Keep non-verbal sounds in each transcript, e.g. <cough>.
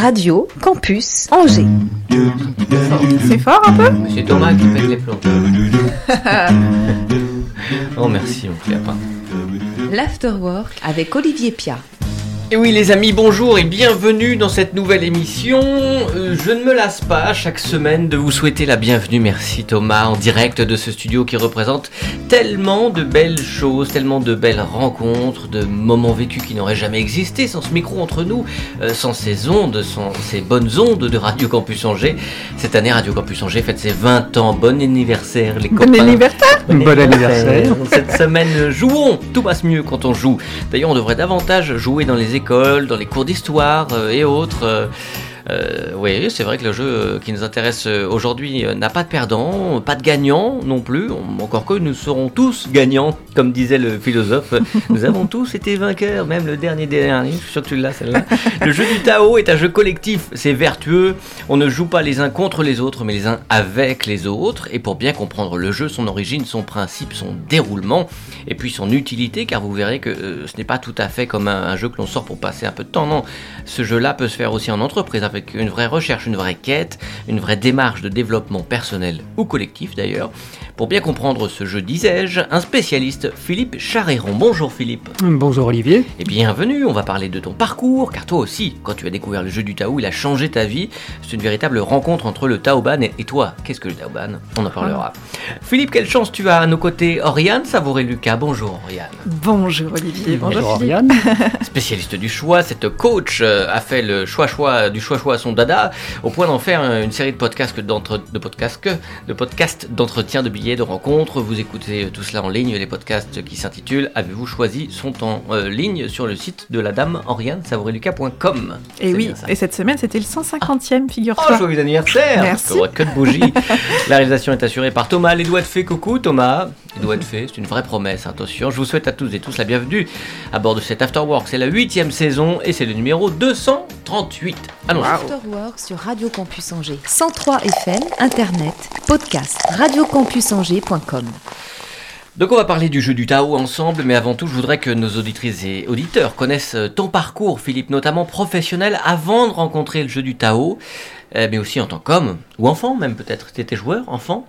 Radio Campus Angers. C'est fort un peu C'est Thomas qui pète les plombs. <laughs> oh merci mon clépin. L'Afterwork avec Olivier Pia. Et oui les amis, bonjour et bienvenue dans cette nouvelle émission. Euh, je ne me lasse pas chaque semaine de vous souhaiter la bienvenue. Merci Thomas en direct de ce studio qui représente tellement de belles choses, tellement de belles rencontres, de moments vécus qui n'auraient jamais existé sans ce micro entre nous, euh, sans ces ondes, sans ces bonnes ondes de Radio Campus Angers. Cette année Radio Campus Angers fête ses 20 ans. Bon anniversaire les Bon copains. anniversaire Bon Bon anniversaire. Cette semaine, jouons. Tout passe mieux quand on joue. D'ailleurs, on devrait davantage jouer dans les écoles, dans les cours d'histoire euh, et autres. Euh, oui, c'est vrai que le jeu euh, qui nous intéresse euh, aujourd'hui n'a pas de perdant, pas de gagnant non plus. Encore que nous serons tous gagnants, comme disait le philosophe. <laughs> Nous avons tous été vainqueurs, même le dernier des derniers. Je suis sûr que tu l'as celle-là. Le jeu du Tao est un jeu collectif, c'est vertueux. On ne joue pas les uns contre les autres, mais les uns avec les autres. Et pour bien comprendre le jeu, son origine, son principe, son déroulement, et puis son utilité, car vous verrez que euh, ce n'est pas tout à fait comme un, un jeu que l'on sort pour passer un peu de temps. Non, ce jeu-là peut se faire aussi en entreprise avec une vraie recherche, une vraie quête, une vraie démarche de développement personnel ou collectif d'ailleurs. Pour bien comprendre ce jeu, disais-je, un spécialiste, Philippe Charéron. Bonjour Philippe. Bonjour Olivier. Et bienvenue, on va parler de ton parcours, car toi aussi, quand tu as découvert le jeu du Tao, il a changé ta vie. C'est une véritable rencontre entre le Taoban et, toi. Qu'est-ce que le Taoban? On en parlera. Philippe, quelle chance tu as à nos côtés. Oriane Savouré Lucas, bonjour Oriane. Bonjour Olivier, bonjour, Philippe. Oriane. <laughs> Spécialiste du choix, cette coach euh, a fait le choix choix du choix choix à son dada, au point d'en faire euh, une série de podcasts d'entre de podcasts que de podcasts d'entretien, de billets, de rencontres. Vous écoutez euh, tout cela en ligne. Les podcasts qui s'intitulent Avez-vous choisi sont en euh, ligne sur le site de la dame Oriane Savoureluca.com. Et oui, et cette semaine c'était le 150e, Oh, figure-toi. joyeux anniversaire Merci. Oh, Que de bougies <laughs> La réalisation est assurée par Thomas Les Doigts de Fée. Coucou Thomas Les Doigts de Fée, c'est une vraie promesse, attention. Je vous souhaite à tous et tous la bienvenue à bord de cet Afterwork. C'est la huitième saison et c'est le numéro 238. Allons-y. Afterwork sur Radio Campus Angers. 103 FM, Internet, podcast, Donc on va parler du jeu du Tao ensemble, mais avant tout je voudrais que nos auditrices et auditeurs connaissent euh, ton parcours, Philippe, notamment professionnel, avant de rencontrer le jeu du Tao, euh, mais aussi en tant qu'homme, ou enfant même peut-être. T'étais joueur, enfant?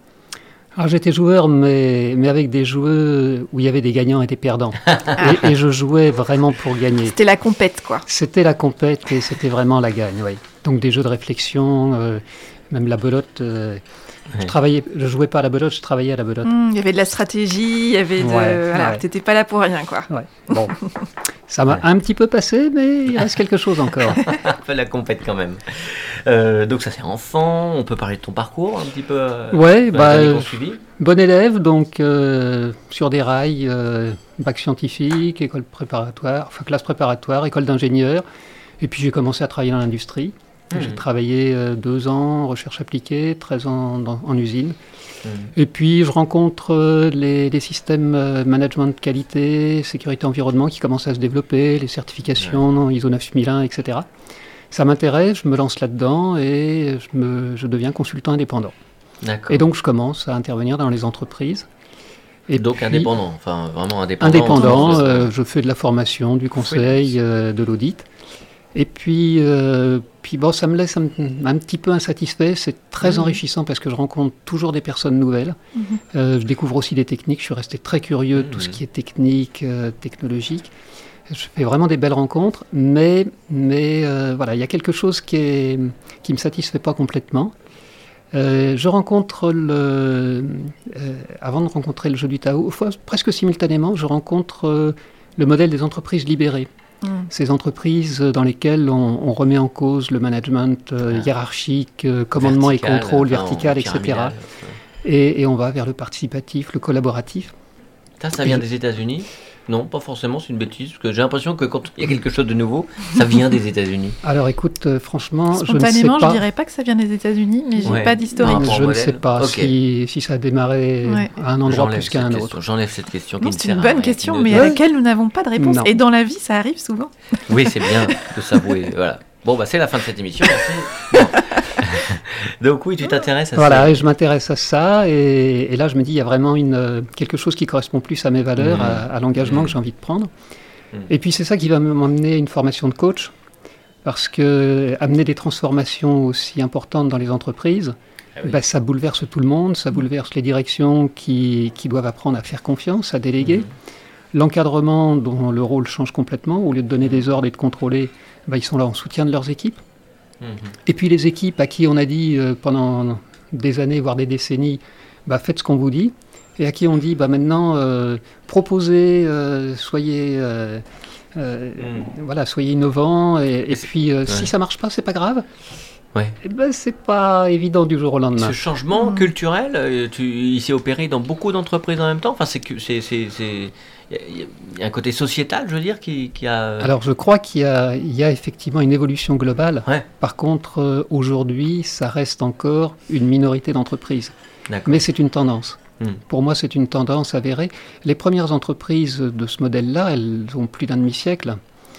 Alors j'étais joueur, mais, mais avec des jeux où il y avait des gagnants et des perdants. et, et je jouais vraiment pour gagner. C'était la compète quoi. C'était la compète et c'était vraiment la gagne, oui. Donc des jeux de réflexion, euh, même la belote. euh. Je travaillais, je jouais pas à la belote, je travaillais à la belote. Hmm, Il y avait de la stratégie, il y avait de... Ouais, voilà, ouais. t'étais pas là pour rien quoi. Ouais. Bon, ça m'a un petit peu passé, mais il reste quelque chose encore. <laughs> Un peu la compète quand même. Euh, donc ça c'est enfant, on peut parler de ton parcours un petit peu euh, Ouais, bah, euh, Bon élève, donc euh, sur des rails, euh, bac scientifique, école préparatoire, enfin classe préparatoire, école d'ingénieur. Et puis j'ai commencé à travailler dans l'industrie. J'ai travaillé euh, deux ans en recherche appliquée, 13 ans dans- en usine. Mhm. Et puis je rencontre euh, les, les systèmes euh, management de qualité, sécurité environnement qui commencent à se développer, les certifications ISO 9001, etc. Ça m'intéresse, je me lance là-dedans et je, me, je deviens consultant indépendant. Et donc je commence à intervenir dans les entreprises. Et donc puis- indépendant, enfin vraiment indépendant. Indépendant, euh, je fais de la formation, du conseil, euh, de l'audit. Et puis, euh, puis bon, ça me laisse un, un petit peu insatisfait. C'est très Mhm. enrichissant parce que je rencontre toujours des personnes nouvelles. Mhm. Euh, je découvre aussi des techniques. Je suis resté très curieux de tout ce Mhm. qui est technique, euh, technologique. Je fais vraiment des belles rencontres, mais, mais euh, voilà, il y a quelque chose qui est qui me satisfait pas complètement. Euh, je rencontre le, euh, avant de rencontrer le jeu du Tao, fois, presque simultanément, je rencontre euh, le modèle des entreprises libérées. Hmm. Ces entreprises dans lesquelles on, on remet en cause le management euh, Ah. hiérarchique, euh, commandement vertical, et contrôle vertical, etc. et on va vers le participatif, le collaboratif. Ça, ça vient des États-Unis? Non, pas forcément, c'est une bêtise, parce que j'ai l'impression que quand il y a quelque chose de nouveau, ça vient des États-Unis. <laughs> Alors écoute, euh, franchement, je ne sais Spontanément, je pas. dirais pas que ça vient des États-Unis, mais j'ai Ouais. pas d'historique. Je ne sais pas si, si ça a démarré Ouais. à un endroit plus qu'à un autre. J'enlève cette question qui Non, ne c'est une bonne question, qui mais à laquelle nous n'avons pas de réponse. Non. Et dans la vie, ça arrive souvent. Oui, c'est bien de s'avouer. voilà. Bon, bah c'est la fin de cette émission. merci. <laughs> Donc oui, tu t'intéresses à Voilà, ça. et je m'intéresse à ça, et, et là je me dis, il y a vraiment une, euh, quelque chose qui correspond plus à mes valeurs, Mhm. à, à l'engagement que j'ai envie de prendre. Mhm. Et puis c'est ça qui va m'emmener à une formation de coach, parce que amener des transformations aussi importantes dans les entreprises, Ah oui. bah, ça bouleverse tout le monde, ça bouleverse les directions qui, qui doivent apprendre à faire confiance, à déléguer. Mhm. L'encadrement dont le rôle change complètement, au lieu de donner des ordres et de contrôler, bah, ils sont là en soutien de leurs équipes. Mhm. Et puis les équipes à qui on a dit euh, pendant des années, voire des décennies, bah, faites ce qu'on vous dit, et à qui on dit bah, maintenant euh, proposez, euh, soyez, euh, euh, voilà, soyez innovants, et, Mm. Puis euh, ouais. si ça marche pas, c'est pas grave. Ouais. Et ben c'est pas évident du jour au lendemain. Ce changement Mhm. culturel, tu, il s'est opéré dans beaucoup d'entreprises en même temps? Enfin, c'est que c'est, c'est, c'est- il y a- un côté sociétal, je veux dire, qui, qui a. Alors je crois qu'il y a, il y a effectivement une évolution globale. Ouais. Par contre, euh, aujourd'hui, ça reste encore une minorité d'entreprises. Mais c'est une tendance. Hmm. Pour moi, c'est une tendance avérée. Les premières entreprises de ce modèle-là, elles ont plus d'un demi-siècle.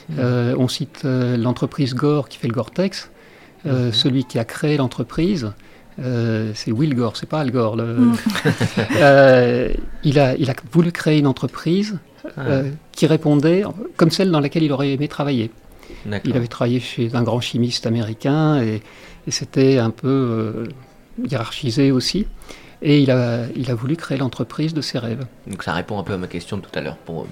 Hmm. Euh, on cite euh, l'entreprise Gore qui fait le Gore-Tex. Euh, Mhm. Celui qui a créé l'entreprise, euh, c'est Will Gore, c'est pas Al Gore. le- Mm. <laughs> Euh, il, a, il a voulu créer une entreprise Ah, euh, qui répondait comme celle dans laquelle il aurait aimé travailler. Il avait travaillé chez un grand chimiste américain et, et c'était un peu euh, hiérarchisé aussi. Et il a, il a voulu créer l'entreprise de ses rêves. Donc ça répond un peu à ma question de tout à l'heure. Pour...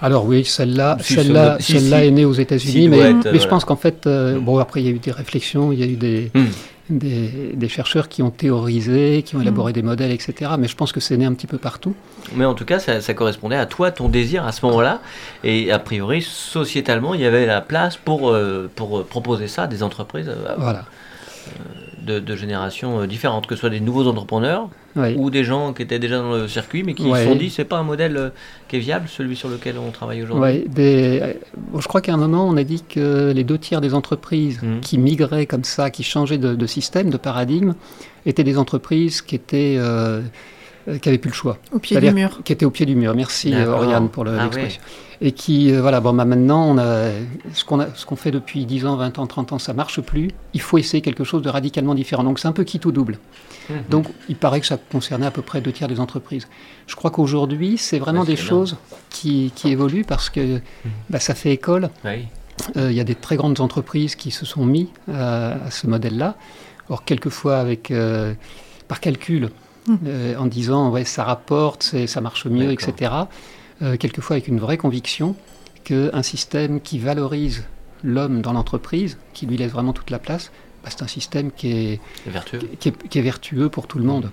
Alors oui, celle-là, Si, celle-là, si, celle-là si. est née aux États-Unis, mais, être, mais je pense qu'en fait, euh, Mm. bon après il y a eu des réflexions, il y a eu des, Hmm. Des, des chercheurs qui ont théorisé, qui ont élaboré des modèles, etc. Mais je pense que c'est né un petit peu partout. Mais en tout cas, ça, ça correspondait à toi, ton désir à ce moment-là. Et a priori, sociétalement, il y avait la place pour, euh, pour euh, proposer ça à des entreprises euh, Voilà. De, de générations euh, différentes, que ce soit des nouveaux entrepreneurs Oui. ou des gens qui étaient déjà dans le circuit, mais qui se sont dit c'est pas un modèle euh, qui est viable, celui sur lequel on travaille aujourd'hui. Des- bon, je crois qu'à un moment, on a dit que les deux tiers des entreprises Mhm. qui migraient comme ça, qui changeaient de, de système, de paradigme, étaient des entreprises qui étaient euh, euh, qui n'avaient plus le choix, Au pied du C'est-à-dire mur. qui étaient au pied du mur. Merci euh. Oriane pour le- Ah l'expression. Et qui, euh, voilà, bon, bah, maintenant, on a, ce qu'on fait depuis 10 ans, 20 ans, 30 ans, ça marche plus. Il faut essayer quelque chose de radicalement différent. Donc c'est un peu qui tout double. Mhm. Donc il paraît que ça concernait à peu près deux tiers des entreprises. Je crois qu'aujourd'hui, c'est vraiment des énorme. choses qui, qui évoluent parce que bah, ça fait école. Oui. Euh, Il y a des très grandes entreprises qui se sont mis euh, à ce modèle-là. Or, quelquefois, avec, euh, par calcul, Euh, en disant ouais, ça rapporte, c'est- ça marche mieux, etc. Euh, quelquefois, avec une vraie conviction qu'un système qui valorise l'homme dans l'entreprise, qui lui laisse vraiment toute la place, bah, c'est un système qui est, vertueux. qui, est, qui est vertueux pour tout le monde.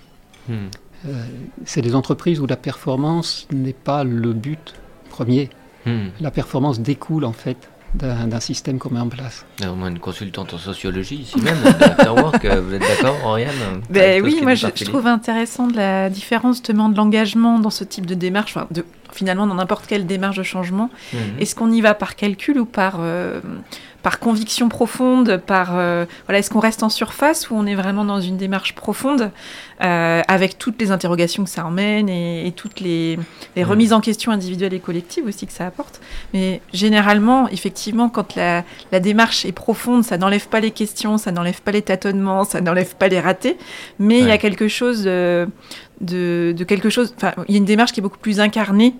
Hmm. Euh, c'est des entreprises où la performance n'est pas le but premier. Hmm. La performance découle en fait d'un système qu'on met en place. Il y a au moins une consultante en sociologie ici même, de Afterwork, euh, vous êtes d'accord, Oriane Ben oui, moi je, trouve intéressant de la différence justement de l'engagement dans ce type de démarche, enfin, de, finalement dans n'importe quelle démarche de changement. Mhm. Est-ce qu'on y va par calcul ou par, euh, par conviction profonde par, euh, voilà, Est-ce qu'on reste en surface ou on est vraiment dans une démarche profonde euh, avec toutes les interrogations que ça emmène et, et toutes les, les Mhm. remises en question individuelles et collectives aussi que ça apporte Mais généralement, effectivement, quand la, la démarche est profonde, ça n'enlève pas les questions, ça n'enlève pas les tâtonnements, ça n'enlève pas les ratés, mais il y a quelque chose de, de, de quelque chose. Enfin, il y a une démarche qui est beaucoup plus incarnée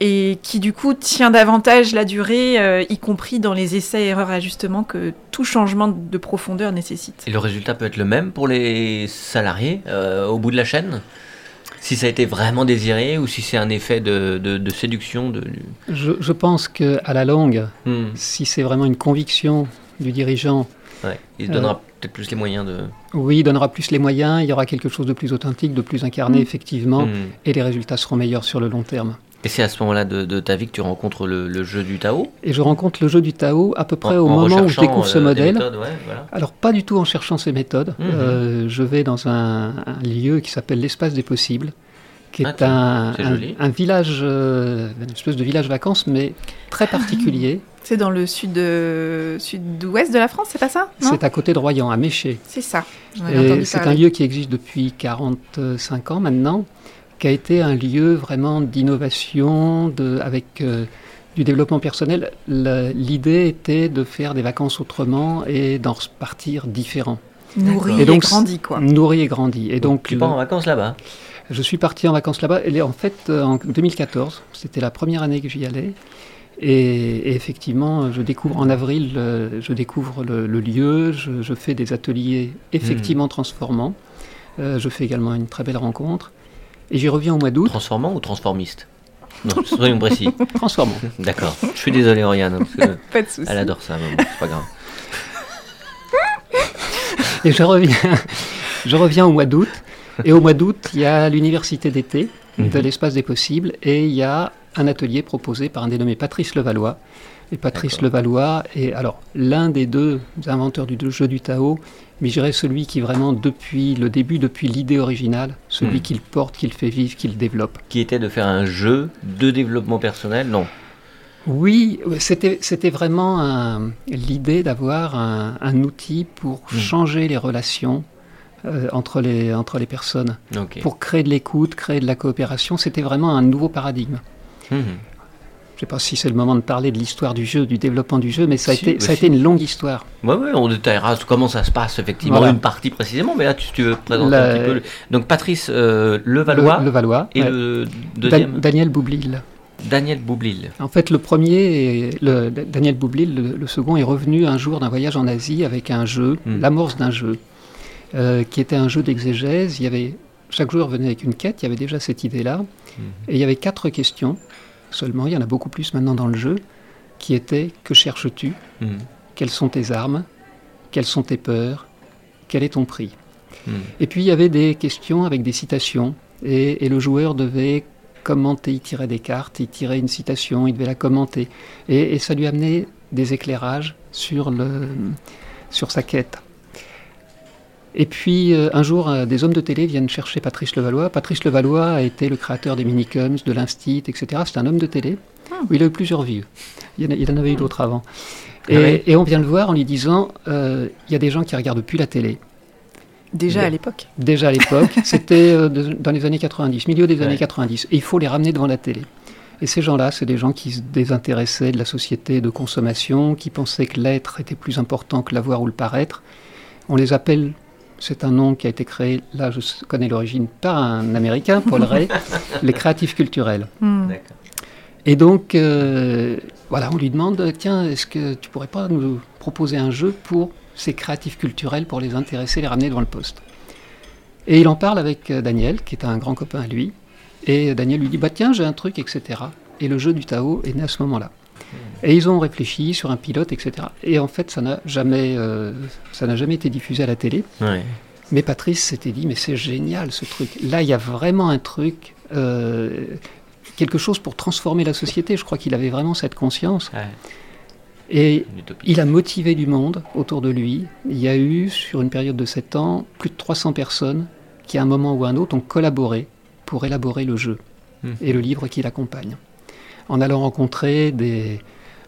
et qui du coup tient davantage la durée, euh, y compris dans les essais, erreurs, ajustements que tout changement de profondeur nécessite. Et le résultat peut être le même pour les salariés euh, au bout de la chaîne? Si ça a été vraiment désiré ou si c'est un effet de, de- de séduction de... Je, je pense qu'à la longue, Hmm. si c'est vraiment une conviction du dirigeant, Ouais. Il se Euh. donnera peut-être plus les moyens de... oui, il donnera plus les moyens, il y aura quelque chose de plus authentique, de plus incarné, Mm. effectivement, Hmm. et les résultats seront meilleurs sur le long terme. Et c'est à ce moment-là de, de ta vie que tu rencontres le, le jeu du Tao Et je rencontre le jeu du Tao à peu près en- au en moment où je découvre ce euh, modèle. méthodes, ouais, voilà. Alors pas du tout en cherchant ces méthodes. Mhm. Euh, je vais dans un, un lieu qui s'appelle l'espace des possibles, qui Ah, est tiens, un, village, euh, une espèce de village vacances, mais très particulier. <laughs> C'est dans le sud-ouest de la France, c'est pas ça? C'est à côté de Royan, à Méché. C'est ça. C'est un lieu qui existe depuis 45 ans maintenant, qui a été un lieu vraiment d'innovation, avec euh, du développement personnel. L'idée était de faire des vacances autrement et d'en repartir différent. Nourri Et et, donc, grandi, quoi. nourri et grandi. Et donc, tu pars en vacances là-bas je suis parti en vacances là-bas. Et En fait, euh, en 2014, c'était la première année que j'y allais. Et, et effectivement, je découvre en avril, euh, je découvre le, le lieu, je, je fais des ateliers effectivement transformants. Euh, je fais également une très belle rencontre. Et j'y reviens au mois d'août, Transformant ou transformiste Non, soyons précis. <laughs> transformant. D'accord. Je suis désolé, Oriane, parce que <laughs> Pas de souci. elle adore ça, mais bon, c'est pas grave. Et je reviens, je reviens au mois d'août. Et au mois d'août, il y a l'université d'été de Mhm. l'espace des possibles et il y a un atelier proposé par un dénommé Patrice Levallois. Et Patrice. Levallois est alors l'un des deux inventeurs du jeu du Tao, mais je dirais celui qui vraiment depuis le début, depuis l'idée originale, celui Mhm. qu'il porte, qu'il fait vivre, qu'il développe. Qui était de faire un jeu de développement personnel Non? Oui, c'était vraiment l'idée d'avoir un, un outil pour Mhm. changer les relations euh, entre, les, entre les personnes. Pour créer de l'écoute, créer de la coopération. C'était vraiment un nouveau paradigme. Mhm. Je ne sais pas si c'est le moment de parler de l'histoire du jeu, du développement du jeu, mais ça a, Si, été, bah ça a si. été une longue histoire. Ouais, ouais, on détaillera comment ça se passe, effectivement, Voilà. une partie précisément, mais là, tu, tu veux présenter La- un petit peu. le- Donc, Patrice euh, Levallois Le, le Valois. et ouais. le Da- deuxième, Daniel Boublil. Daniel Boublil. En fait, le premier, est- le, Daniel Boublil, le, le second, est revenu un jour d'un voyage en Asie avec un jeu, Hmm. l'amorce d'un jeu, euh, qui était un jeu d'exégèse. Il y avait, chaque joueur venait avec une quête, il y avait déjà cette idée-là. Mhm. Et il y avait quatre questions seulement, il y en a beaucoup plus maintenant dans le jeu, qui étaient Que cherches-tu Mhm. Quelles sont tes armes Quelles sont tes peurs Quel est ton prix? Mhm. Et puis il y avait des questions avec des citations, et, et le joueur devait commenter, il tirait des cartes, il tirait une citation, il devait la commenter, et, et ça lui amenait des éclairages sur, le, sur sa quête. Et puis euh, un jour, euh, des hommes de télé viennent chercher Patrice Levallois. Patrice Levallois a été le créateur des Minicums, de l'Instit, etc. C'est un homme de télé. Ah. où il a eu plusieurs vies. Il y en, avait eu d'autres avant. Et, Ah ouais. et on vient le voir en lui disant euh, il y a des gens qui regardent plus la télé. Déjà à l'époque. Déjà à l'époque, <laughs> c'était euh, dans les années 90, milieu des Ouais. années 90. Et il faut les ramener devant la télé. Et ces gens-là, c'est des gens qui se désintéressaient de la société de consommation, qui pensaient que l'être était plus important que l'avoir ou le paraître. On les appelle, c'est un nom qui a été créé, là je connais l'origine, par un Américain, Paul Ray, <laughs> les créatifs culturels. Hmm. Et donc, euh, voilà, on lui demande, tiens, est-ce que tu pourrais pas nous proposer un jeu pour ces créatifs culturels, pour les intéresser, les ramener devant le poste? Et il en parle avec euh, Daniel, qui est un grand copain à lui. Et Daniel lui dit, bah tiens, j'ai un truc, etc. Et le jeu du Tao est né à ce moment-là. Et ils ont réfléchi sur un pilote, etc. Et en fait, ça n'a jamais, euh, ça n'a jamais été diffusé à la télé. Ouais. Mais Patrice s'était dit, mais c'est génial ce truc. Là, il y a vraiment un truc, euh, quelque chose pour transformer la société. Je crois qu'il avait vraiment cette conscience. Ouais. Et il a motivé du monde autour de lui. Il y a eu, sur une période de 7 ans, plus de 300 personnes qui, à un moment ou à un autre, ont collaboré pour élaborer le jeu Mhm. et le livre qui l'accompagne. En allant rencontrer des,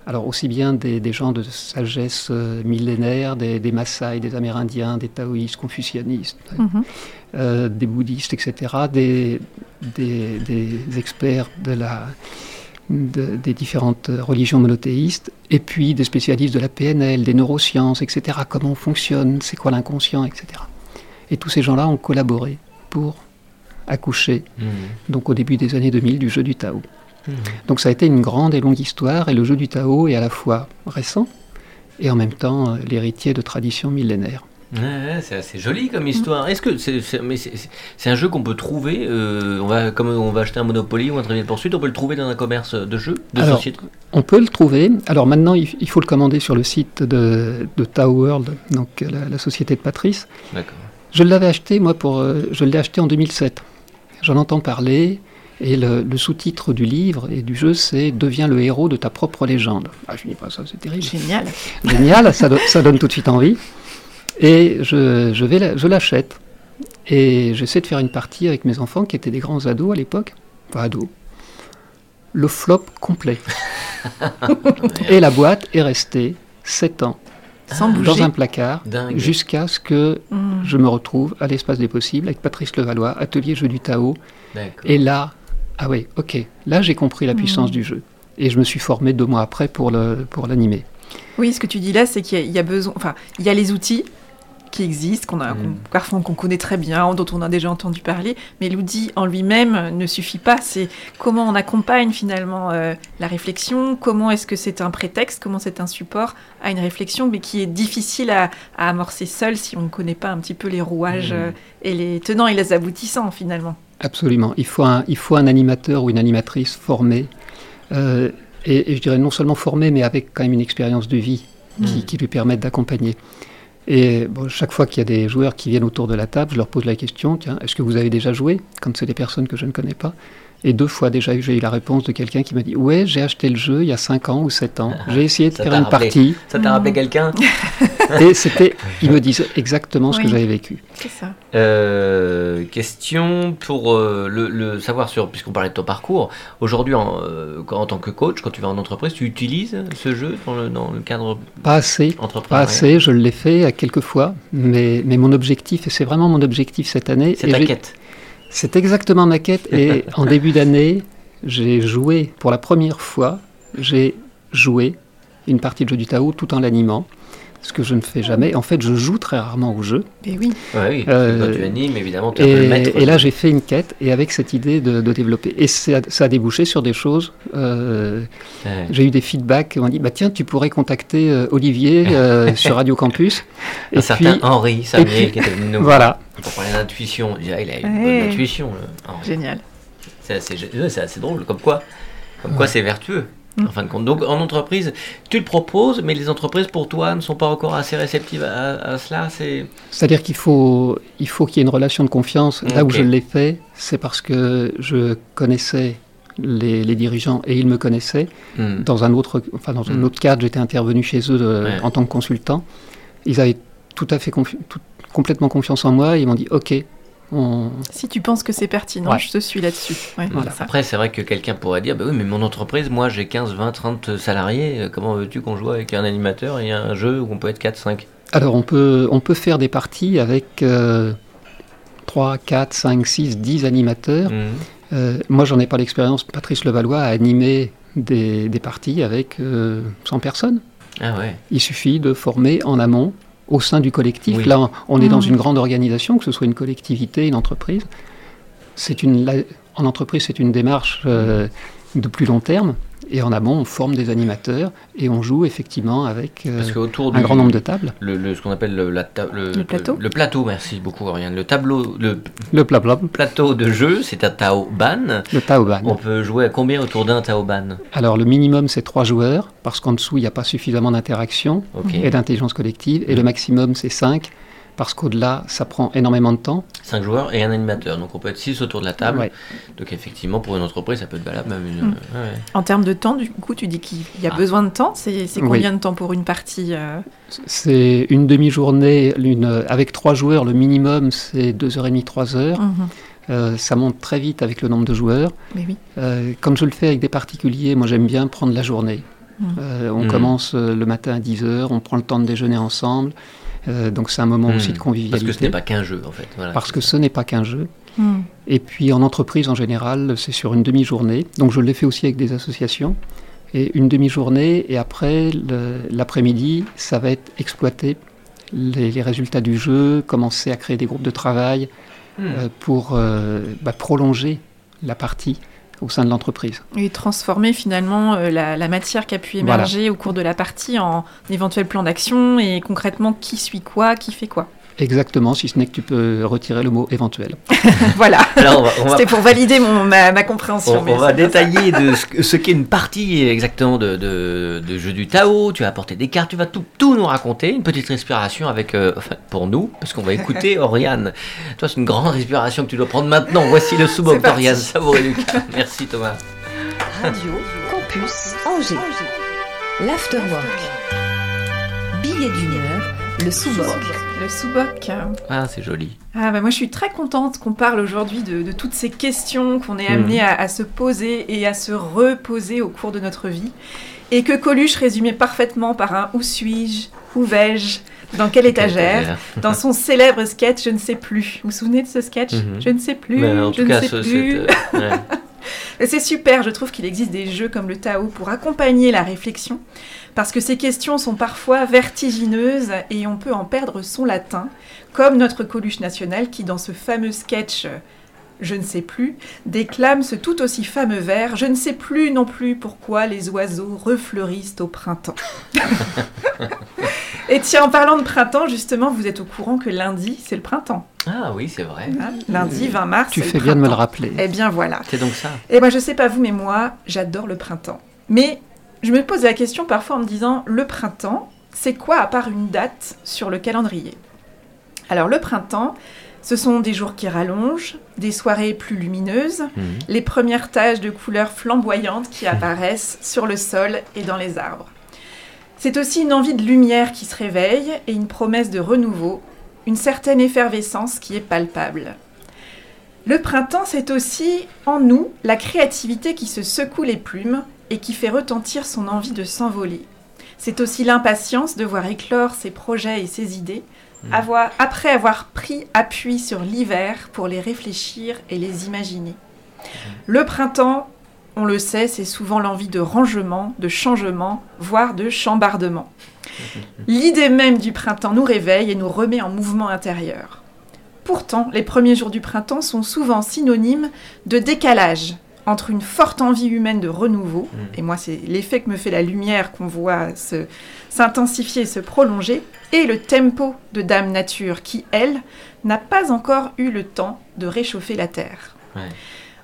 alors aussi bien des, des gens de sagesse euh, millénaire, des, des Maasai, des Amérindiens, des taoïstes, confucianistes, Mhm. euh, des bouddhistes, etc., des, des, des experts de la, de- des différentes religions monothéistes, et puis des spécialistes de la PNL, des neurosciences, etc., comment on fonctionne, c'est quoi l'inconscient, etc. Et tous ces gens-là ont collaboré pour accoucher, Mhm. donc au début des années 2000, du jeu du Tao. Donc ça a été une grande et longue histoire, et le jeu du Tao est à la fois récent et en même temps euh, l'héritier de traditions millénaires. Ouais, c'est assez joli comme histoire. Est-ce que c'est un jeu qu'on peut trouver euh, on va, Comme on va acheter un Monopoly ou un Trivial Poursuite, on peut le trouver dans un commerce de jeux, de Alors, société? On peut le trouver. Alors maintenant, il, il faut le commander sur le site de, de Tao World, donc euh, la, la société de Patrice. Je l'avais acheté, moi, pour, je l'ai acheté en 2007. J'en entends parler, et le, le sous-titre du livre et du jeu, c'est Deviens le héros de ta propre légende. Ah, je dis pas ça, c'est terrible. Génial. Génial, ça, do- ça donne tout de suite envie. Et je, je, vais la- je l'achète. Et j'essaie de faire une partie avec mes enfants qui étaient des grands ados à l'époque. Pas ados. Le flop complet. <laughs> Et la boîte est restée 7 ans Sans dans bouger. un placard Dingue. jusqu'à ce que Hmm. je me retrouve à l'espace des possibles avec Patrice Levallois, atelier jeu du Tao. D'accord. Et là, ah oui, ok, là j'ai compris la puissance Mhm. du jeu. Et je me suis formé deux mois après pour le pour l'animer. Oui, ce que tu dis là, c'est qu'il y, a- il y a besoin. Enfin, il y a les outils. qui existent, qu'on a, Mm. qu'on- connaît très bien, dont on a déjà entendu parler, mais l'outil en lui-même ne suffit pas. C'est comment on accompagne finalement euh, la réflexion, comment est-ce que c'est un prétexte, comment c'est un support à une réflexion, mais qui est difficile à, à amorcer seul si on ne connaît pas un petit peu les rouages Mm. euh, et les tenants et les aboutissants finalement. Absolument. Il faut un, il faut un animateur ou une animatrice formé. euh, et, et je dirais non seulement formé, mais avec quand même une expérience de vie qui, Mm. qui lui permette d'accompagner. Et bon, chaque fois qu'il y a des joueurs qui viennent autour de la table, je leur pose la question, tiens, est-ce que vous avez déjà joué Quand c'est des personnes que je ne connais pas? Et deux fois déjà, j'ai eu la réponse de quelqu'un qui m'a dit, ouais, j'ai acheté le jeu il y a 5 ans ou 7 ans. J'ai essayé de Ça faire une rappelé. partie. Ça t'a rappelé quelqu'un? <laughs> <laughs> Et c'était, ils me disent exactement ce que j'avais vécu. C'est ça. Euh, question pour euh, le, le savoir sur, puisqu'on parlait de ton parcours, aujourd'hui en, euh, en tant que coach, quand tu vas en entreprise, tu utilises ce jeu dans le, dans le cadre Pas assez. entreprise Pas assez, je l'ai fait à quelques fois, mais, mais mon objectif, et c'est vraiment mon objectif cette année, C'est ta quête. c'est exactement ma quête. Et <laughs> en début d'année, j'ai joué pour la première fois, j'ai joué une partie de jeu du Tao tout en l'animant, ce que je ne fais jamais. En fait, je joue très rarement au jeu. Et oui. Ouais, oui, Euh, quand tu animes, évidemment, tu le maître. Et, et là, j'ai fait une quête, et avec cette idée de, de développer. Et ça, ça a débouché sur des choses. euh, Ouais. j'ai eu des feedbacks qui m'ont dit bah, tiens, tu pourrais contacter euh, Olivier euh, sur Radio Campus. <laughs> Un certain Henri Samier puis- qui était venu nous <laughs> voilà. pour parler d'intuition. Il a une Ouais. bonne intuition. Génial. C'est assez, assez drôle, comme quoi, comme quoi c'est vertueux. Mm. En fin de compte. Donc en entreprise, tu le proposes, mais les entreprises pour toi ne sont pas encore assez réceptives à, à cela. C'est C'est-à-dire qu'il faut, il faut qu'il y ait une relation de confiance. Là où je l'ai fait, c'est parce que je connaissais les, les dirigeants et ils me connaissaient. Hmm. Dans un autre, enfin dans un Mm. autre cadre, j'étais intervenu chez eux de- Ouais. en tant que consultant. Ils avaient tout à fait confi- tout- complètement confiance en moi. Ils m'ont dit OK. On- Si tu penses que c'est pertinent, Ouais. je te suis là-dessus. Ouais, Voilà. Après, c'est vrai que quelqu'un pourrait dire, bah oui, mais mon entreprise, moi j'ai 15, 20, 30 salariés, euh, comment veux-tu qu'on joue avec un animateur et un jeu où on peut être 4, 5 Alors on peut, on peut faire des parties avec euh, 3, 4, 5, 6, 10 animateurs. Hmm. Euh, moi, j'en ai pas l'expérience. Patrice Levallois a animé des, des parties avec euh, 100 personnes. Ah ouais. Il suffit de former en amont au sein du collectif. Oui. Là, on est dans Mhm. une grande organisation, que ce soit une collectivité, une entreprise. C'est une, la- en entreprise, c'est une démarche euh, de plus long terme. Et en amont, on forme des animateurs et on joue effectivement avec euh, Parce un du grand nombre de tables. le, le- ce qu'on appelle le, la ta- le, Le plateau. le, plateau, merci beaucoup Oriane. Le tableau, le Le plateau de jeu, c'est un Taoban. le Taoban. On peut jouer à combien autour d'un Taoban? Alors, le minimum, c'est trois joueurs, parce qu'en dessous, il n'y a pas suffisamment d'interaction et d'intelligence collective. Et le maximum, c'est 5, parce qu'au-delà, ça prend énormément de temps. 5 joueurs et un animateur. Donc on peut être 6 autour de la table. Ouais. Donc effectivement, pour une entreprise, ça peut être valable même une. Mm. ouais. En termes de temps, du coup, tu dis qu'il y a Ah. besoin de temps. C'est c'est Oui. combien de temps pour une partie euh, C'est une demi-journée, une- avec trois joueurs, le minimum, c'est 2h30, 3h. mhm. Euh, ça monte très vite avec le nombre de joueurs. Mais oui. Euh, comme je le fais avec des particuliers, moi j'aime bien prendre la journée. Euh, on Mm. commence euh, le matin à 10h, on prend le temps de déjeuner ensemble. Euh, donc c'est un moment aussi de convivialité. Parce que ce n'est pas qu'un jeu en fait. Voilà. Parce que ce n'est pas qu'un jeu. Mm. Et puis en entreprise en général, c'est sur une demi-journée. Donc je l'ai fait aussi avec des associations. Et une demi-journée, et après l'après-midi, ça va être exploiter les, les résultats du jeu, commencer à créer des groupes de travail Hmm. euh, pour euh, bah, prolonger la partie au sein de l'entreprise. Et transformer finalement euh, la, la matière qui a pu Voilà. émerger au cours de la partie en éventuel plan d'action et concrètement qui suit quoi, qui fait quoi. Exactement, si ce n'est que tu peux retirer le mot éventuel. <laughs> voilà. C'était pour valider mon, ma, ma compréhension. on- mais on va détailler de ce, que- ce qu'est une partie exactement de, de, de jeu du Tao. Tu vas apporter des cartes, tu vas tout, tout nous raconter. Une petite respiration avec, euh, enfin, pour nous, parce qu'on va écouter <laughs> Oriane. Toi, c'est une grande respiration que tu dois prendre maintenant. Voici le parti. d'Oriane. Savourez Lucas. Merci Thomas. Radio Campus Angers. L'Afterwork. Billet d'une heure, le sous-boc. Le sous-boc. Ah, c'est joli. Ah bah moi je suis très contente qu'on parle aujourd'hui de, de toutes ces questions qu'on est Mhm. amené à, à se poser et à se reposer au cours de notre vie. Et que Coluche résumait parfaitement par un où suis-je, où vais-je, dans quelle étagère, dans son célèbre sketch Je ne sais plus. Vous vous souvenez de ce sketch? Mhm. Je ne sais plus, Mais en je tout ne cas, sais ce- plus. <laughs> C'est super, je trouve qu'il existe des jeux comme le Tao pour accompagner la réflexion, parce que ces questions sont parfois vertigineuses et on peut en perdre son latin, comme notre Coluche national qui, dans ce fameux sketch je ne sais plus, déclame ce tout aussi fameux vers Je ne sais plus non plus pourquoi les oiseaux refleurissent au printemps. <laughs> Et tiens, en parlant de printemps, justement, vous êtes au courant que lundi, c'est le printemps. Ah oui, c'est vrai. Lundi 20 mars. Tu fais bien de me le rappeler. Eh bien voilà. C'est donc ça. Et moi, je sais pas vous, mais moi, j'adore le printemps. Mais je me pose la question parfois en me disant Le printemps, c'est quoi à part une date sur le calendrier? Alors, le printemps, ce sont des jours qui rallongent, des soirées plus lumineuses, Mhm. les premières taches de couleurs flamboyantes qui apparaissent sur le sol et dans les arbres. C'est aussi une envie de lumière qui se réveille et une promesse de renouveau, une certaine effervescence qui est palpable. Le printemps, c'est aussi en nous la créativité qui se secoue les plumes et qui fait retentir son envie de s'envoler. C'est aussi l'impatience de voir éclore ses projets et ses idées, avoir- après avoir pris appui sur l'hiver pour les réfléchir et les imaginer. Le printemps, on le sait, c'est souvent l'envie de rangement, de changement, voire de chambardement. <laughs> L'idée même du printemps nous réveille et nous remet en mouvement intérieur. Pourtant, les premiers jours du printemps sont souvent synonymes de décalage entre une forte envie humaine de renouveau, et moi c'est l'effet que me fait la lumière qu'on voit se- s'intensifier et se prolonger, et le tempo de Dame Nature qui, elle, n'a pas encore eu le temps de réchauffer la terre. Ouais.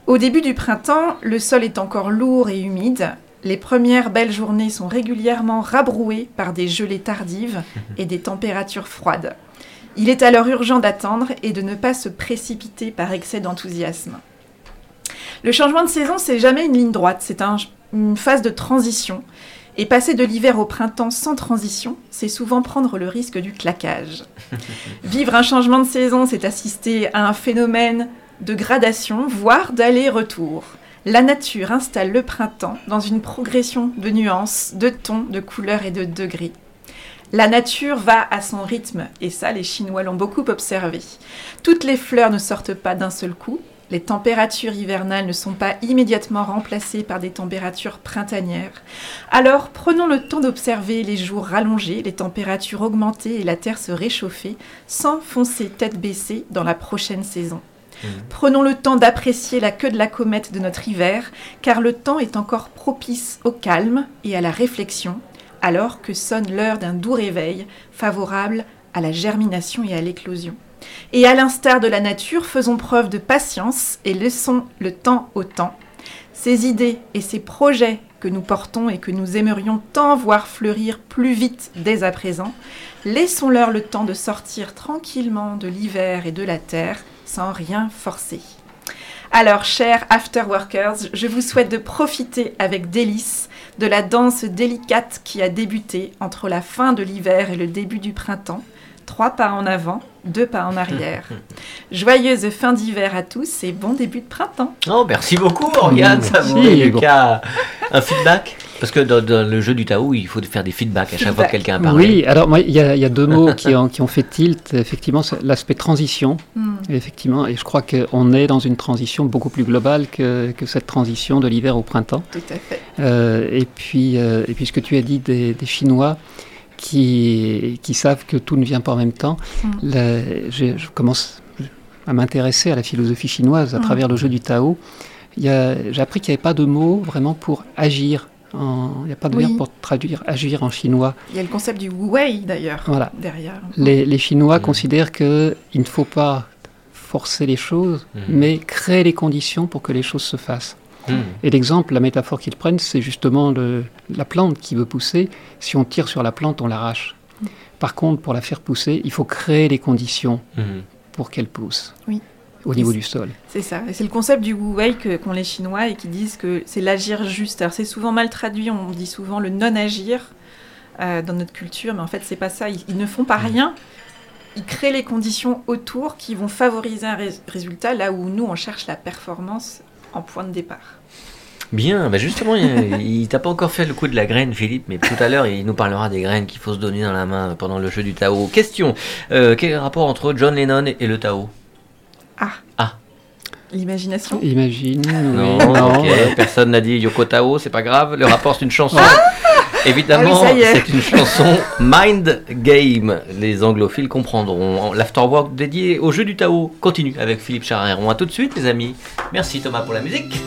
Au début du printemps, le sol est encore lourd et humide. Les premières belles journées sont régulièrement rabrouées par des gelées tardives <laughs> et des températures froides. Il est alors urgent d'attendre et de ne pas se précipiter par excès d'enthousiasme. Le changement de saison, c'est jamais une ligne droite, c'est un- une phase de transition. Et passer de l'hiver au printemps sans transition, c'est souvent prendre le risque du claquage. <laughs> Vivre un changement de saison, c'est assister à un phénomène de gradation, voire d'aller-retour. La nature installe le printemps dans une progression de nuances, de tons, de couleurs et de degrés. La nature va à son rythme, et ça, les Chinois l'ont beaucoup observé. Toutes les fleurs ne sortent pas d'un seul coup. Les températures hivernales ne sont pas immédiatement remplacées par des températures printanières. Alors, prenons le temps d'observer les jours rallongés, les températures augmenter et la terre se réchauffer, sans foncer tête baissée dans la prochaine saison. Prenons le temps d'apprécier la queue de la comète de notre hiver, car le temps est encore propice au calme et à la réflexion, alors que sonne l'heure d'un doux réveil, favorable à la germination et à l'éclosion. Et à l'instar de la nature, faisons preuve de patience et laissons le temps au temps. Ces idées et ces projets que nous portons et que nous aimerions tant voir fleurir plus vite dès à présent, laissons-leur le temps de sortir tranquillement de l'hiver et de la terre sans rien forcer. Alors, chers afterworkers, je vous souhaite de profiter avec délice de la danse délicate qui a débuté entre la fin de l'hiver et le début du printemps. Trois pas en avant, deux pas en arrière. <laughs> Joyeuse fin d'hiver à tous et bon début de printemps. Oh, merci beaucoup, Morgane. Ça Merci. vous Lucas. Un feedback? Parce que dans, dans le jeu du Tao, il faut faire des feedbacks à chaque fois que Feedback. quelqu'un parle. Oui, alors il y, a il y a deux mots qui ont, qui ont fait tilt. Effectivement, c'est l'aspect transition. Hmm. Effectivement, et je crois qu'on est dans une transition beaucoup plus globale que, que cette transition de l'hiver au printemps. Tout à fait. Euh, et, puis, euh, et puis ce que tu as dit des, des Chinois qui, qui savent que tout ne vient pas en même temps, Mm. la- je, je commence à m'intéresser à la philosophie chinoise à Mm. travers le jeu du Tao. J'ai appris qu'il n'y avait pas de mot vraiment pour agir. en- il n'y a pas de Oui. verbe pour traduire agir en chinois. Il y a le concept du wu wei d'ailleurs Voilà. derrière. Les, les Chinois Mm. considèrent qu'il ne faut pas forcer les choses, mais créer les conditions pour que les choses se fassent. Et l'exemple, la métaphore qu'ils prennent, c'est justement le- la plante qui veut pousser. Si on tire sur la plante, on l'arrache. Par contre, pour la faire pousser, il faut créer les conditions pour qu'elle pousse. Oui. Au niveau du sol. C'est ça. C'est le concept du wu wei qu'ont les Chinois et qui disent que c'est l'agir juste. Alors c'est souvent mal traduit. On dit souvent le non-agir euh, dans notre culture, mais en fait c'est pas ça. Ils, ils ne font pas rien. Ils créent les conditions autour qui vont favoriser un rés- résultat là où nous on cherche la performance en point de départ. Bien, bah justement, il, il t'a pas encore fait le coup de la graine, Philippe, mais tout à l'heure, il nous parlera des graines qu'il faut se donner dans la main pendant le jeu du Tao. Question euh, quel est le rapport entre John Lennon et le Tao? Ah. Ah. L'imagination? Imagine. Non, Personne n'a dit Yoko Tao, c'est pas grave. Le rapport, c'est une chanson. Évidemment, Ah oui, c'est une chanson Mind Game. Les anglophiles comprendront. L'afterwork dédié au jeu du Tao continue avec Philippe Charreron. À tout de suite, les amis. Merci Thomas pour la musique.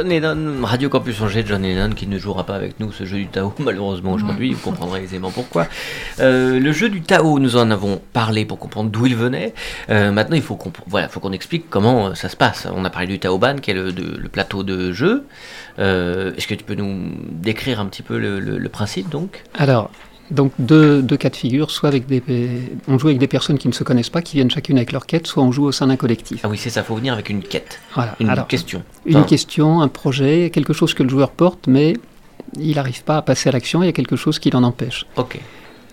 John Lennon, Radio Campus Angers, John Lennon qui ne jouera pas avec nous ce jeu du Tao <laughs> malheureusement aujourd'hui, vous comprendrez aisément pourquoi. Euh, le jeu du Tao, nous en avons parlé pour comprendre d'où il venait. Euh, maintenant, il faut qu'on voilà, faut explique comment euh, ça se passe. On a parlé du Taoban, qui est le, plateau de jeu. Est-ce que tu peux nous décrire un petit peu le, principe donc? Donc deux, deux cas de figure, soit avec des, on joue avec des personnes qui ne se connaissent pas, qui viennent chacune avec leur quête, soit on joue au sein d'un collectif. Ah oui, c'est ça, faut venir avec une quête, Voilà. une Alors, question. une Enfin, question, un projet, quelque chose que le joueur porte, mais il n'arrive pas à passer à l'action, il y a quelque chose qui l'en empêche. Ok.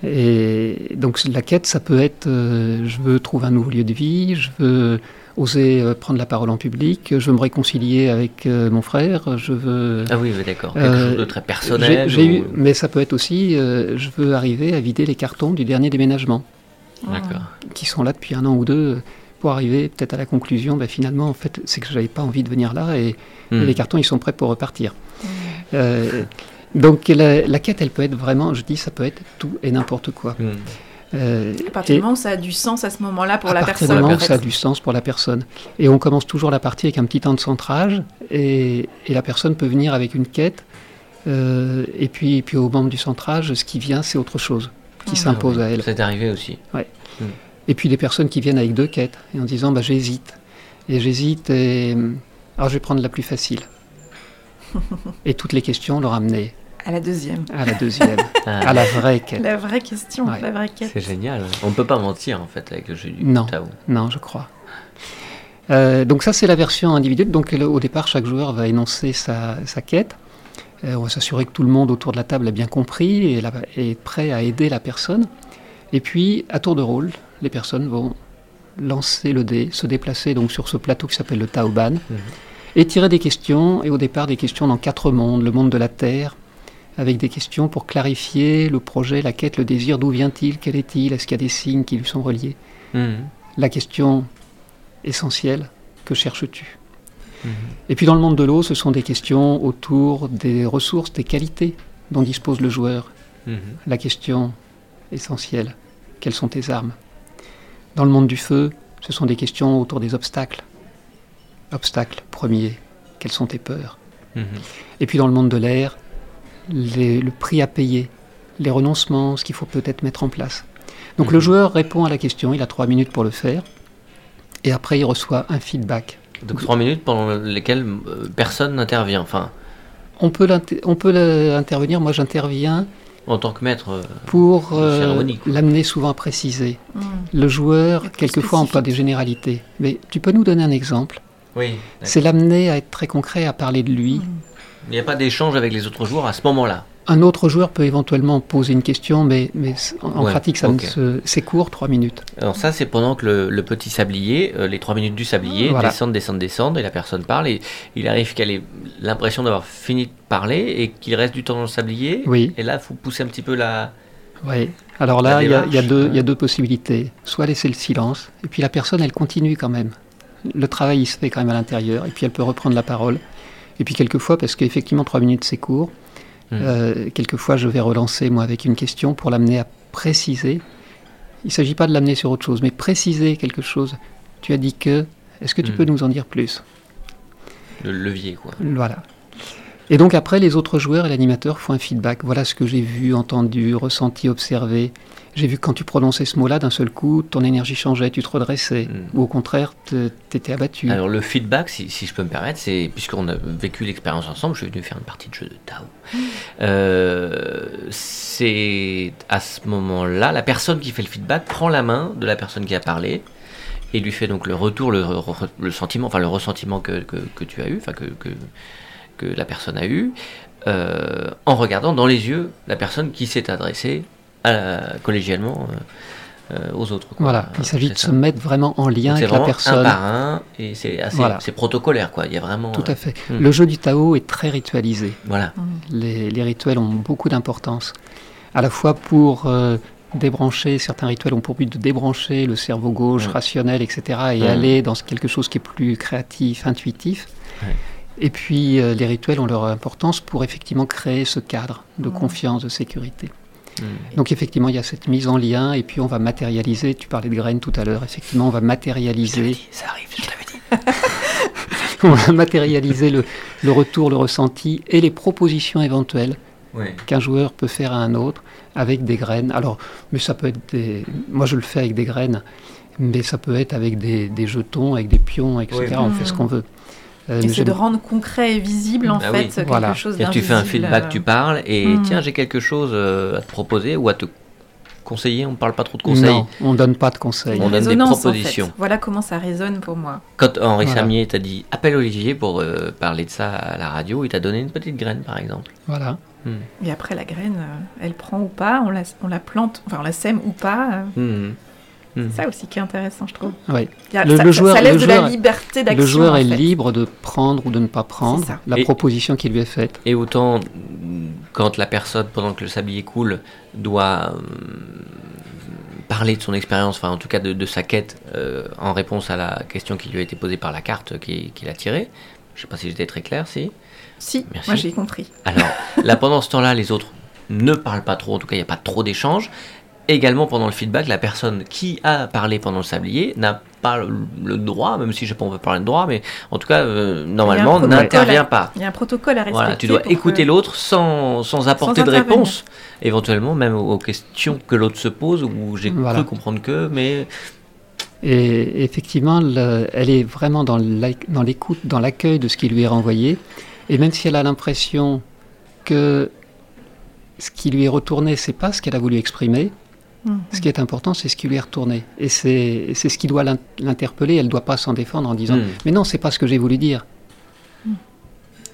Et donc la quête, ça peut être, euh, je veux trouver un nouveau lieu de vie, je veux oser euh, prendre la parole en public, je veux me réconcilier avec euh, mon frère, je veux... Ah oui, oui, d'accord. Quelque Euh, chose de très personnel. J'ai- j'ai ou- eu- mais ça peut être aussi, euh, je veux arriver à vider les cartons du dernier déménagement, D'accord. qui sont là depuis un an ou deux, pour arriver peut-être à la conclusion, ben, finalement, en fait, c'est que j'avais pas envie de venir là, et, Hmm. et les cartons, ils sont prêts pour repartir. Euh, donc la, la quête, elle peut être vraiment, je dis, ça peut être tout et n'importe quoi. Hmm. Euh, À partir du et- moment où ça a du sens à ce moment-là pour à la partir personne. du moment en où ça a du sens pour la personne. Et on commence toujours la partie avec un petit temps de centrage, et, et la personne peut venir avec une quête, euh, et, puis, et puis au moment du centrage, ce qui vient, c'est autre chose qui Ah, s'impose Ah à oui, elle. C'est arrivé aussi. Et puis des personnes qui viennent avec deux quêtes, et en disant, bah, j'hésite. Et j'hésite, et alors je vais prendre la plus facile. <laughs> et toutes les questions leur amener À la deuxième. à la deuxième, <laughs> Ah, à la vraie quête. La vraie question, Ouais. la vraie quête. C'est génial. On ne peut pas mentir en fait avec le jeu du Non. Tao. Non, je crois. Euh, donc ça, c'est la version individuelle. Donc au départ, chaque joueur va énoncer sa, sa quête. Euh, on va s'assurer que tout le monde autour de la table a bien compris et la- est prêt à aider la personne. Et puis, à tour de rôle, les personnes vont lancer le dé, se déplacer donc sur ce plateau qui s'appelle le Taoban, et tirer des questions. Et au départ, des questions dans quatre mondes. Le monde de la Terre, avec des questions pour clarifier le projet, la quête, le désir. D'où vient-il Quel est-il Est-ce qu'il y a des signes qui lui sont reliés Hmm. la question essentielle, que cherches-tu Mhm. Et puis dans le monde de l'eau, ce sont des questions autour des ressources, des qualités dont dispose le joueur. Mhm. La question essentielle, quelles sont tes armes? Dans le monde du feu, ce sont des questions autour des obstacles. Obstacle premier, quelles sont tes peurs? Et puis dans le monde de l'air, les- le prix à payer, les renoncements, ce qu'il faut peut-être mettre en place. Donc le Mhm. joueur répond à la question, il a trois minutes pour le faire, et après il reçoit un feedback. Donc trois minutes pendant lesquelles euh, personne n'intervient. Enfin, On peut, on peut intervenir, moi j'interviens en tant que maître. euh, pour euh, l'amener souvent à préciser. Mm. Le joueur, quelquefois, emploie des généralités. Mais tu peux nous donner un exemple? Oui. C'est l'amener à être très concret, à parler de lui. Mm. Il n'y a pas d'échange avec les autres joueurs à ce moment-là. Un autre joueur peut éventuellement poser une question, mais, mais en, Ouais, pratique, ça c'est court, trois minutes. Alors ça, c'est pendant que le, le petit sablier, euh, les trois minutes du sablier, Voilà. descendent, descendent, descendent, et la personne parle, et il arrive qu'elle ait l'impression d'avoir fini de parler, et qu'il reste du temps dans le sablier. Oui. Et là, il faut pousser un petit peu la... Oui. Alors là, il y, a- a deux- y a deux possibilités. Soit laisser le silence, et puis la personne, elle continue quand même. Le travail, il se fait quand même à l'intérieur, et puis elle peut reprendre la parole. Et puis quelquefois, parce qu'effectivement, trois minutes, c'est court, Hmm. euh, quelquefois, je vais relancer, moi, avec une question pour l'amener à préciser. Il ne s'agit pas de l'amener sur autre chose, mais préciser quelque chose. Tu as dit que... Est-ce que tu Hmm. peux nous en dire plus? Le levier, quoi. Voilà. Et donc après, les autres joueurs et l'animateur font un feedback. Voilà ce que j'ai vu, entendu, ressenti, observé. J'ai vu que quand tu prononçais ce mot-là, d'un seul coup, ton énergie changeait, tu te redressais. Mm. Ou au contraire, t'étais abattu. Alors le feedback, si, si je peux me permettre, c'est puisqu'on a vécu l'expérience ensemble, je suis venu faire une partie de jeu de Tao. Euh, c'est à ce moment-là, la personne qui fait le feedback prend la main de la personne qui a parlé et lui fait donc le retour, le, sentiment, enfin le ressentiment que, que, que tu as eu, enfin que, que, que la personne a eu, euh, en regardant dans les yeux la personne qui s'est adressée à la- collégialement euh, euh, aux autres. quoi. Voilà, il s'agit de ça. se mettre vraiment en lien avec la personne. un par un et c'est assez Voilà. c'est protocolaire quoi il y a vraiment Tout euh, à fait. Hmm. Le jeu du Tao est très ritualisé. voilà Les, les rituels ont beaucoup d'importance. À la fois pour euh, débrancher, certains rituels ont pour but de débrancher le cerveau gauche, Ouais. rationnel, etc. et Ouais. aller dans quelque chose qui est plus créatif, intuitif. Et puis euh, les rituels ont leur importance pour effectivement créer ce cadre de confiance, de sécurité. Hmm. Donc effectivement, il y a cette mise en lien et puis on va matérialiser, tu parlais de graines tout à l'heure, effectivement, on va matérialiser ça arrive je l'avais dit <laughs> on va matérialiser le, le retour, le ressenti et les propositions éventuelles ouais. qu'un joueur peut faire à un autre avec des graines. Alors, mais ça peut être des. Moi, je le fais avec des graines, mais ça peut être avec des, des jetons, avec des pions, etc. Oui. On fait ce qu'on veut. Euh, Et c'est de j'aime- rendre concret et visible en Ah fait oui. quelque Voilà. chose Et tu fais un feedback euh, tu parles et Hmm. tiens j'ai quelque chose euh, à te proposer ou à te conseiller on parle pas trop de conseils Non, on donne pas de conseils. On donne des résonance, en fait. propositions. Voilà comment ça résonne pour moi. quand Henri Voilà. Samier t'a dit appelle Olivier pour euh, parler de ça à la radio il t'a donné une petite graine par exemple Voilà. Hmm. Et après la graine, euh, elle prend ou pas, on la, on la plante, enfin on la sème ou pas. euh, C'est ça aussi qui est intéressant, je trouve. A- Le- ça, le joueur- ça laisse le de joueur- la liberté d'action. Le joueur en est fait. libre de prendre ou de ne pas prendre la Et- proposition qui lui est faite. Et autant, mm, quand la personne, pendant que le sablier coule, doit euh, parler de son expérience, enfin en tout cas de, de sa quête, euh, en réponse à la question qui lui a été posée par la carte qui- qu'il a tirée. Je sais pas si j'étais très clair, si. Si, Merci. moi j'ai compris. Alors, là, pendant ce temps-là, les autres ne parlent pas trop, en tout cas, il n'y a pas trop d'échanges. Également, pendant le feedback, la personne qui a parlé pendant le sablier n'a pas le, droit, même si je sais pas, on peut parler de droit, mais en tout cas, euh, normalement, n'intervient pas. Il y a un protocole à respecter. Voilà, tu dois que- écouter l'autre sans, sans apporter de réponse, éventuellement même aux, questions que l'autre se pose, où j'ai Voilà. cru comprendre que, mais Et effectivement, le- elle est vraiment dans l'écoute, dans l'accueil de ce qui lui est renvoyé. Et même si elle a l'impression que ce qui lui est retourné, c'est pas ce qu'elle a voulu exprimer, Mhm. ce qui est important, c'est ce qui lui est retourné. Et c'est c'est ce qui doit l'in- l'interpeller. Elle ne doit pas s'en défendre en disant Hmm. Mais non, c'est pas ce que j'ai voulu dire.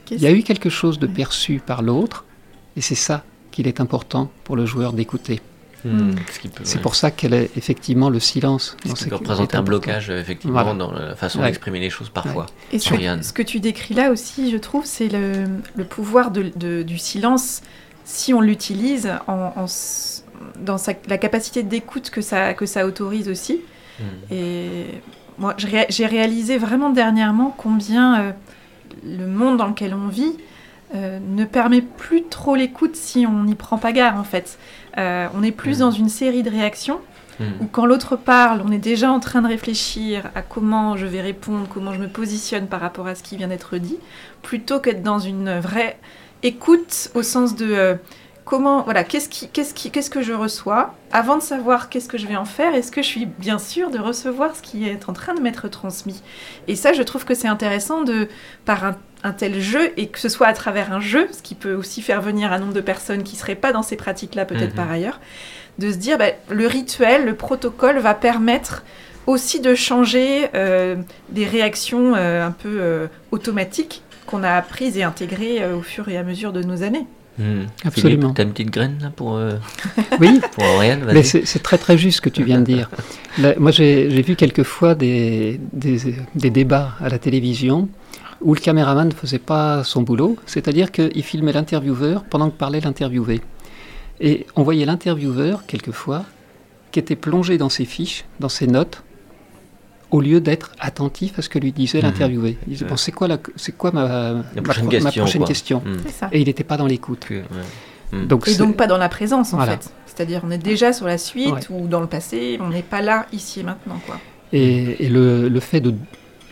Qu'est-ce- Il y a eu quelque chose de perçu par l'autre, et c'est ça qu'il est important pour le joueur d'écouter. C'est ouais, pour ça qu'elle est effectivement le silence. ce qui peut représenter un blocage, effectivement, Voilà. dans la façon Ouais. d'exprimer les choses parfois. Et ce Sur que, Yann. ce que tu décris là aussi, je trouve, c'est le, le pouvoir de- de- du silence si on l'utilise en, dans sa- la capacité d'écoute que ça, que ça autorise aussi. Hmm. Et moi, j'ai réalisé vraiment dernièrement combien euh, le monde dans lequel on vit euh, ne permet plus trop l'écoute si on n'y prend pas garde, en fait. Euh, on est plus Mhm. dans une série de réactions Hmm. où quand l'autre parle, on est déjà en train de réfléchir à comment je vais répondre, comment je me positionne par rapport à ce qui vient d'être dit, plutôt qu'être dans une vraie écoute au sens de comment, voilà, qu'est-ce qui, qu'est-ce qui, qu'est-ce que je reçois avant de savoir qu'est-ce que je vais en faire. Est-ce que je suis bien sûr de recevoir ce qui est en train de m'être transmis? Et ça, je trouve que c'est intéressant de par un, un tel jeu et que ce soit à travers un jeu, ce qui peut aussi faire venir un nombre de personnes qui seraient pas dans ces pratiques-là peut-être Mhm. par ailleurs de se dire bah, le rituel, le protocole va permettre aussi de changer euh, des réactions euh, un peu euh, automatiques qu'on a apprises et intégrées au fur et à mesure de nos années. Hmm. Absolument. Philippe, t'as une petite graine là pour, euh, <laughs> Oui, pour mais c'est très très juste ce que tu viens de dire. <laughs> Là, moi, j'ai vu quelquefois des, des, des débats à la télévision où le caméraman ne faisait pas son boulot, c'est-à-dire qu'il filmait l'intervieweur pendant que parlait l'interviewé. Et on voyait l'intervieweur, quelquefois, qui était plongé dans ses fiches, dans ses notes, au lieu d'être attentif à ce que lui disait Mhm. l'interviewé. Il disait, Ouais. bon, c'est quoi, la, c'est quoi ma, prochaine pro- question, ma prochaine quoi. question ça. Et il n'était pas dans l'écoute. Que- ouais. Hmm. Donc, Et donc pas dans la présence en Voilà. fait. C'est-à-dire on est déjà sur la suite Ouais. ou dans le passé, on n'est pas là ici et maintenant quoi. Et, et le, le fait de...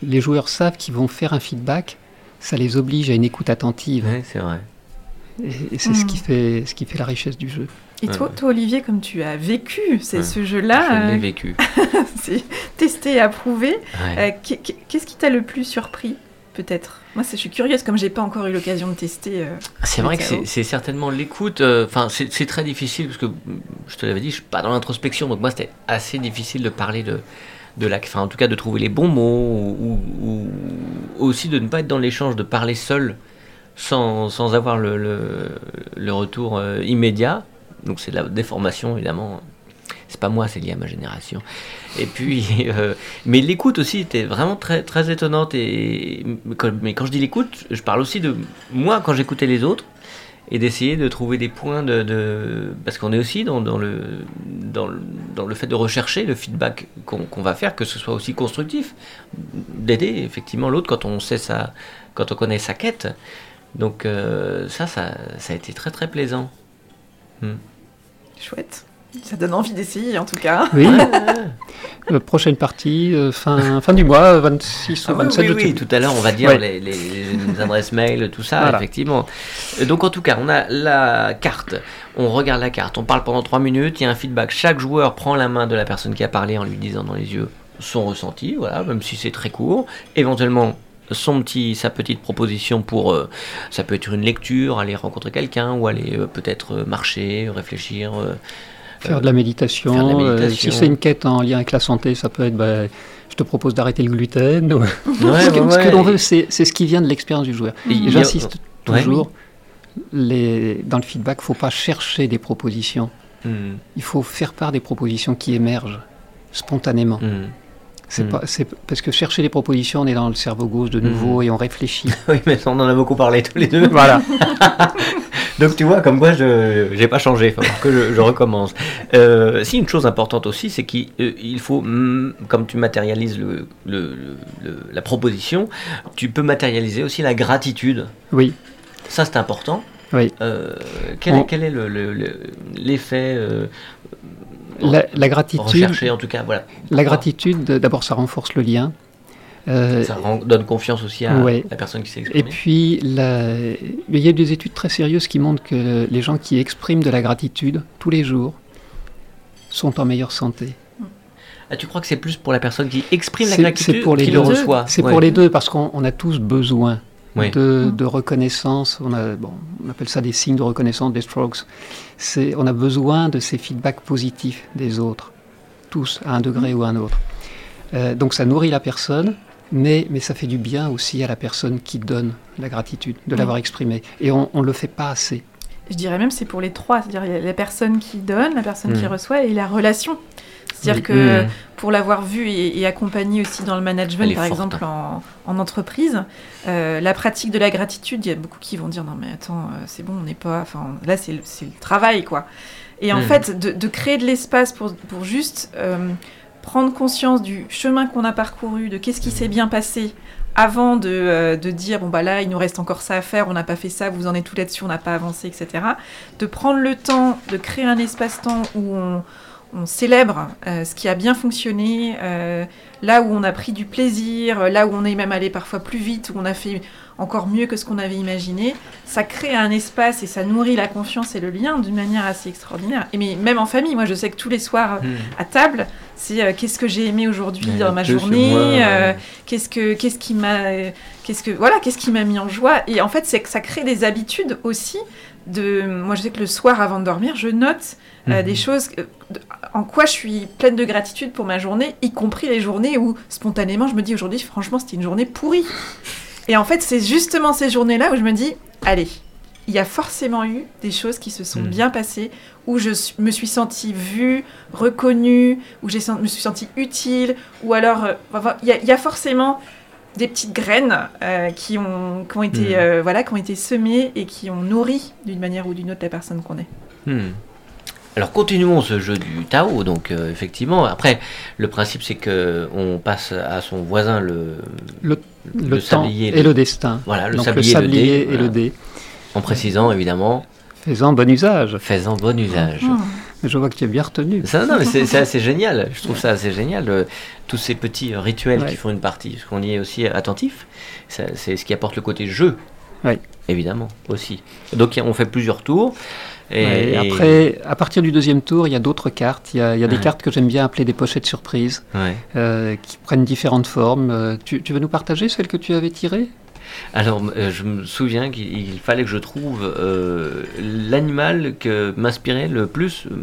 Les joueurs savent qu'ils vont faire un feedback, ça les oblige à une écoute attentive. Ouais, c'est vrai. Et, et c'est ce, qui fait, ce qui fait la richesse du jeu. Et toi, toi, Olivier, comme tu as vécu c'est ce Je jeu-là, l'ai euh, vécu. <laughs> c'est testé approuvé, euh, qu'est- qu'est- qu'est-ce qui t'a le plus surpris peut-être? Moi, je suis curieuse comme j'ai pas encore eu l'occasion de tester. euh, C'est vrai que c'est certainement l'écoute. Enfin, c'est c'est très difficile parce que mm, je te l'avais dit, je suis pas dans l'introspection, donc moi c'était assez difficile de parler de de la, enfin en tout cas de trouver les bons mots ou, ou- ou aussi de ne pas être dans l'échange, de parler seul sans, sans avoir le, le, le retour euh, immédiat. Donc c'est de la déformation évidemment. C'est pas moi, c'est lié à ma génération. Et puis, <laughs> euh, mais l'écoute aussi était vraiment très très étonnante. Et mais quand, je dis l'écoute, je parle aussi de moi quand j'écoutais les autres et d'essayer de trouver des points de, parce qu'on est aussi dans, le dans le dans le fait de rechercher le feedback qu'on va faire, que ce soit aussi constructif, d'aider effectivement l'autre quand on sait sa quand on connaît sa quête. Donc euh, ça, ça ça a été très très plaisant. Chouette. Ça donne envie d'essayer en tout cas. Oui, <laughs> Euh, prochaine partie, euh, fin, fin du mois, 26 Ah ou oui, 27, oui, oui, sais tout à l'heure, on va dire Ouais. les, les- les adresses mail, tout ça, Voilà. effectivement. Euh, Donc, en tout cas, on a la carte. On regarde la carte, on parle pendant 3 minutes, il y a un feedback. Chaque joueur prend la main de la personne qui a parlé en lui disant dans les yeux son ressenti, voilà, même si c'est très court. Éventuellement, son petit, sa petite proposition pour, euh, ça peut être une lecture, aller rencontrer quelqu'un, ou aller euh, peut-être euh, marcher, réfléchir. Faire de la méditation. Faire de la méditation. si c'est une quête en lien avec la santé, ça peut être bah, je te propose d'arrêter le gluten. ou- <laughs> ouais, ce que, ouais, l'on veut, c'est c'est ce qui vient de l'expérience du joueur. J'insiste Ouais. toujours, les, dans le feedback, il ne faut pas chercher des propositions. Hmm. Il faut faire part des propositions qui émergent. spontanément. Hmm. C'est Mm. pas, c'est parce que chercher les propositions, on est dans le cerveau gauche de nouveau et on réfléchit. <laughs> Oui, mais on en a beaucoup parlé tous les deux. <laughs> voilà. <laughs> Donc tu vois, comme quoi je j'ai pas changé, il faut que je, je recommence. Euh, si une chose importante aussi, c'est qu'il euh, faut, mm, comme tu matérialises le, le- le- le- la proposition, tu peux matérialiser aussi la gratitude. Oui, Ça c'est important. oui. Euh, quel, est, On- quel l'effet euh, La, la gratitude, recherché en tout cas voilà. la gratitude, d'abord, ça renforce le lien. Euh, Ça rend- donne confiance aussi à Ouais. la personne qui s'est Et exprimée. puis, la- il y a des études très sérieuses qui montrent que les gens qui expriment de la gratitude tous les jours sont en meilleure santé. Ah, tu crois que c'est plus pour la personne qui exprime la gratitude c'est pour les deux. le C'est Ouais. pour les deux parce qu'on on a tous besoin Oui. de, de reconnaissance. On, a, bon, on appelle ça des signes de reconnaissance, des strokes. On a besoin de ces feedbacks positifs des autres, tous, à un degré ou à un autre. Euh, donc ça nourrit la personne, mais, mais ça fait du bien aussi à la personne qui donne la gratitude, de l'avoir exprimée. Et on ne le fait pas assez. Je dirais même c'est pour les trois, c'est-à-dire la personne qui donne, la personne qui reçoit et la relation. C'est-à-dire que pour l'avoir vu et, et accompagné aussi dans le management, par forte, exemple en, en entreprise, euh, la pratique de la gratitude, il y a beaucoup qui vont dire non mais attends, euh, c'est bon, on n'est pas, enfin là c'est le, c'est le travail quoi. Et en fait, de, de créer de l'espace pour, pour juste euh, prendre conscience du chemin qu'on a parcouru, de qu'est-ce qui s'est bien passé avant de, euh, de dire bon bah là il nous reste encore ça à faire, on n'a pas fait ça, vous en êtes tout là-dessus, on n'a pas avancé, etc. De prendre le temps de créer un espace-temps où on, on célèbre euh, ce qui a bien fonctionné, euh, là où on a pris du plaisir, euh, là où on est même allé parfois plus vite, où on a fait encore mieux que ce qu'on avait imaginé, ça crée un espace et ça nourrit la confiance et le lien d'une manière assez extraordinaire. Et mais même en famille, moi je sais que tous les soirs Mm. à table, c'est euh, qu'est-ce que j'ai aimé aujourd'hui dans ma journée, euh, qu'est-ce que qu'est-ce qui m'a qu'est-ce que voilà qu'est-ce qui m'a mis en joie. Et en fait c'est que ça crée des habitudes aussi de moi je sais que le soir avant de dormir je note euh, Mhm. des choses euh, de- en quoi je suis pleine de gratitude pour ma journée y compris les journées où spontanément je me dis aujourd'hui franchement c'était une journée pourrie. Et en fait c'est justement ces journées là où je me dis allez il y a forcément eu des choses qui se sont Mhm. bien passées où je me suis sentie vue, reconnue, où je me suis sentie utile, ou alors euh, il y, a- il y a forcément des petites graines euh, qui, ont, qui, ont été, Mhm. euh, voilà, qui ont été semées et qui ont nourri d'une manière ou d'une autre la personne qu'on est. Hmm. Alors continuons ce jeu du Tao. Donc euh, effectivement, après le principe c'est que on passe à son voisin le Le, le, temps sablier, et le destin. voilà le Donc sablier, le sablier dé, et voilà. le dé. En précisant évidemment Faisant bon usage. faisant bon usage. Hmm. Je vois que tu es bien retenu. Ça, non, mais c'est assez génial. Je trouve ça assez génial. tous ces petits rituels qui font une partie, parce qu'on y est aussi attentif. C'est ce qui apporte le côté jeu. Ouais. Évidemment, aussi. Donc on fait plusieurs tours. Et, Ouais, et après, à partir du deuxième tour, il y a d'autres cartes. Il y a, il y a des Ouais. cartes que j'aime bien appeler des pochettes surprises, Ouais. euh, qui prennent différentes formes. Euh, tu, tu veux nous partager celle que tu avais tirée Alors, euh, je me souviens qu'il il fallait que je trouve euh, l'animal que m'inspirait le plus euh,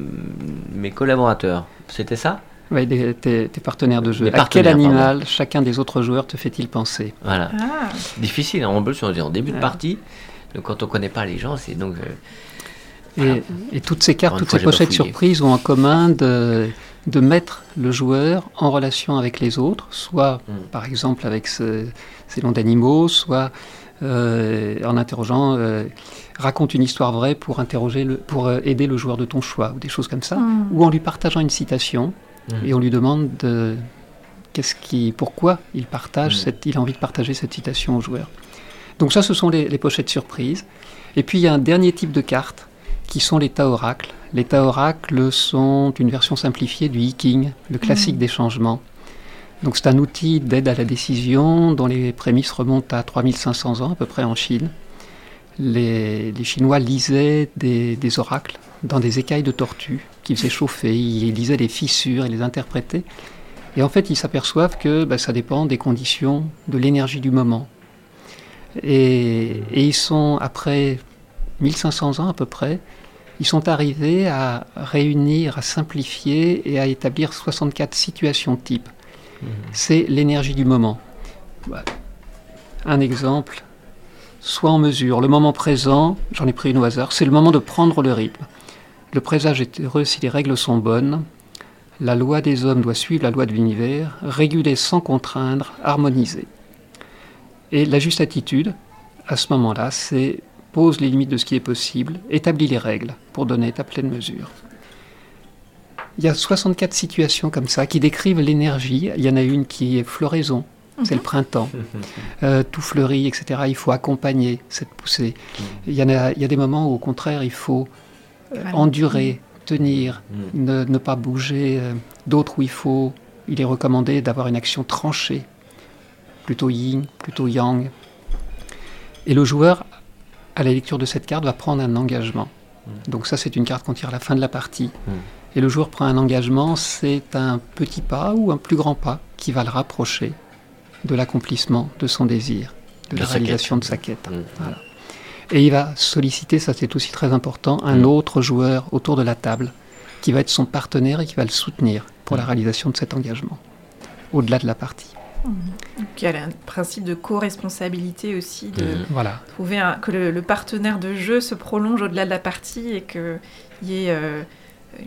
mes collaborateurs. C'était ça? Oui, des- tes, tes partenaires de jeu. À quel animal chacun des autres joueurs te fait-il penser? Voilà. Ah, Difficile, hein, en plus, on est en début de partie. Donc, quand on connaît pas les gens, c'est donc. euh, et, et toutes ces cartes, toutes fois, ces pochettes surprises ont en commun de, de mettre le joueur en relation avec les autres, soit Mm. par exemple avec ce- ces noms d'animaux, soit euh, en interrogeant, euh, raconte une histoire vraie pour, interroger le, pour euh, aider le joueur de ton choix, ou des choses comme ça, Hmm. ou en lui partageant une citation, Mm. et on lui demande de, qu'est-ce qui, pourquoi il, partage Mm. cette, il a envie de partager cette citation au joueur. Donc ça, ce sont les, les pochettes surprises. Et puis il y a un dernier type de cartes qui sont les oracles. Les oracles sont une version simplifiée du Hiking, le classique Mm. des changements. Donc c'est un outil d'aide à la décision dont les prémices remontent à 3500 ans à peu près en Chine. Les, les Chinois lisaient des, des oracles dans des écailles de tortue qu'ils faisaient chauffer, ils lisaient les fissures et les interprétaient. Et en fait, ils s'aperçoivent que bah, ça dépend des conditions, de l'énergie du moment. Et, et ils sont, après 1500 ans à peu près, ils sont arrivés à réunir, à simplifier et à établir 64 situations types. C'est l'énergie du moment. Un exemple, soit en mesure, le moment présent, j'en ai pris une au hasard, c'est le moment de prendre le rythme. Le présage est heureux si les règles sont bonnes. La loi des hommes doit suivre la loi de l'univers, réguler sans contraindre, harmoniser. Et la juste attitude, à ce moment-là, c'est pose les limites de ce qui est possible, établit les règles pour donner ta pleine mesure. Il y a 64 situations comme ça qui décrivent l'énergie. Il y en a une qui est floraison, c'est le printemps. <laughs> Euh, tout fleurit, etc. Il faut accompagner cette poussée. Il y, en a, il y a des moments où, au contraire, il faut euh, endurer, tenir, Mm. ne, ne pas bouger. euh, D'autres où il faut, il est recommandé d'avoir une action tranchée, plutôt yin, plutôt yang. Et le joueur, à la lecture de cette carte, va prendre un engagement. Donc ça, c'est une carte qu'on tire à la fin de la partie. Mm. Et le joueur prend un engagement, c'est un petit pas ou un plus grand pas qui va le rapprocher de l'accomplissement de son désir, de, De la sa réalisation quête. de sa quête. Mm. Voilà. Et il va solliciter, ça c'est aussi très important, un Mm. autre joueur autour de la table qui va être son partenaire et qui va le soutenir pour la Mm. réalisation de cet engagement, au-delà de la partie. Donc, il y a un principe de co-responsabilité aussi, de. Voilà. trouver un- que le, le partenaire de jeu se prolonge au-delà de la partie et qu'il y ait euh,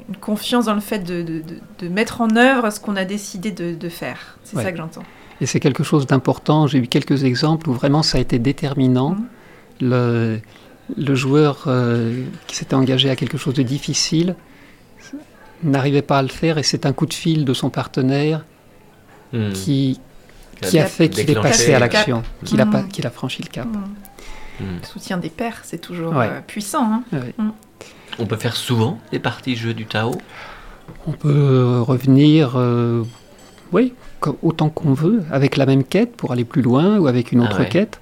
une confiance dans le fait de, de- de- de mettre en œuvre ce qu'on a décidé de, de faire. C'est Ouais. ça que j'entends. Et c'est quelque chose d'important. J'ai eu quelques exemples où vraiment ça a été déterminant. Mhm. Le, le joueur euh, qui s'était engagé à quelque chose de difficile n'arrivait pas à le faire et c'est un coup de fil de son partenaire Mm. qui, Qui a fait qu'il est passé à l'action, qu'il a, pas- Mhm. qu'il a franchi le cap. Mhm. Mm. Le soutien des pairs, c'est toujours Ouais. euh, puissant. hein. Ouais. On peut faire souvent des parties jeux du Tao? On peut euh, revenir, euh, oui, autant qu'on veut, avec la même quête pour aller plus loin ou avec une Ah autre ouais. quête.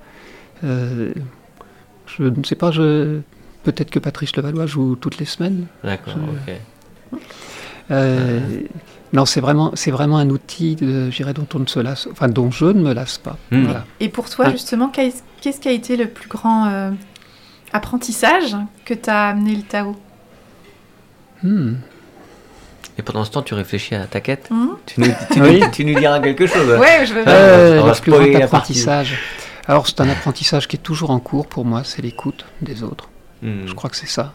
Euh, je ne sais pas, je, peut-être que Patrice Levallois joue toutes les semaines. D'accord, Je- ok. Euh, Non, c'est vraiment, c'est vraiment un outil, de, dont on ne se lasse, enfin, dont je ne me lasse pas. Hmm. Voilà. Et pour toi, justement, qu'est- qu'est-ce qui a été le plus grand euh, apprentissage que t'as amené le Tao? Hmm. Et pendant ce temps, tu réfléchis à ta quête Mhm. tu, nous, tu, Oui. nous, tu nous diras quelque chose. Ouais, je veux bien. Euh, on va le plus grand spoiler la apprentissage. Alors, c'est un apprentissage qui est toujours en cours pour moi, c'est l'écoute des autres. Hmm. Je crois que c'est ça.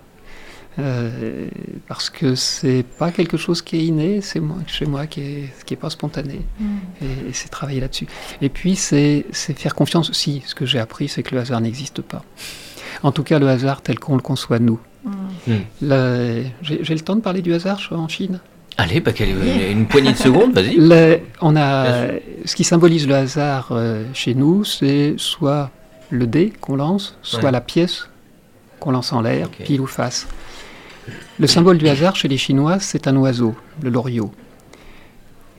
Euh, parce que c'est pas quelque chose qui est inné, c'est moi, chez moi qui est, qui est pas spontané. Mhm. Et, et c'est travailler là-dessus. Et puis, c'est c'est faire confiance aussi. Ce que j'ai appris, c'est que le hasard n'existe pas. En tout cas, le hasard tel qu'on le conçoit nous. Mhm. Le- J'ai j'ai le temps de parler du hasard je suis en Chine? Allez, bah, quelle- une, une poignée de secondes, vas-y. <laughs> Le- on a, ce qui symbolise le hasard euh, chez nous, c'est soit le dé qu'on lance, soit Ouais. la pièce qu'on lance en l'air, pile ou face. Le symbole du hasard chez les Chinois, c'est un oiseau, le loriot.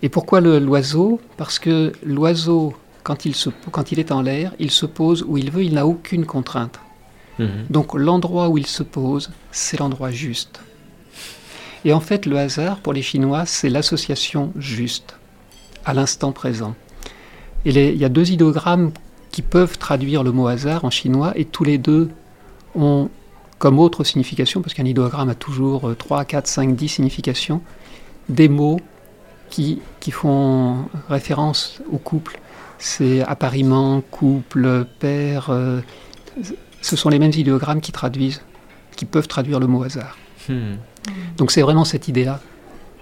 Et pourquoi le- l'oiseau? Parce que l'oiseau, quand, il se- quand il est en l'air, il se pose où il veut, il n'a aucune contrainte. Mhm. Donc l'endroit où il se pose, c'est l'endroit juste. Et en fait, le hasard, pour les Chinois, c'est l'association juste, à l'instant présent. Et les- il y a deux idéogrammes qui peuvent traduire le mot hasard en chinois, et tous les deux ont comme autre signification, parce qu'un idéogramme a toujours euh, 3, 4, 5, 10 significations, des mots qui, qui font référence au couple. C'est appariement, couple, père. euh, ce sont les mêmes idéogrammes qui traduisent, qui peuvent traduire le mot hasard. Hmm. Donc c'est vraiment cette idée-là,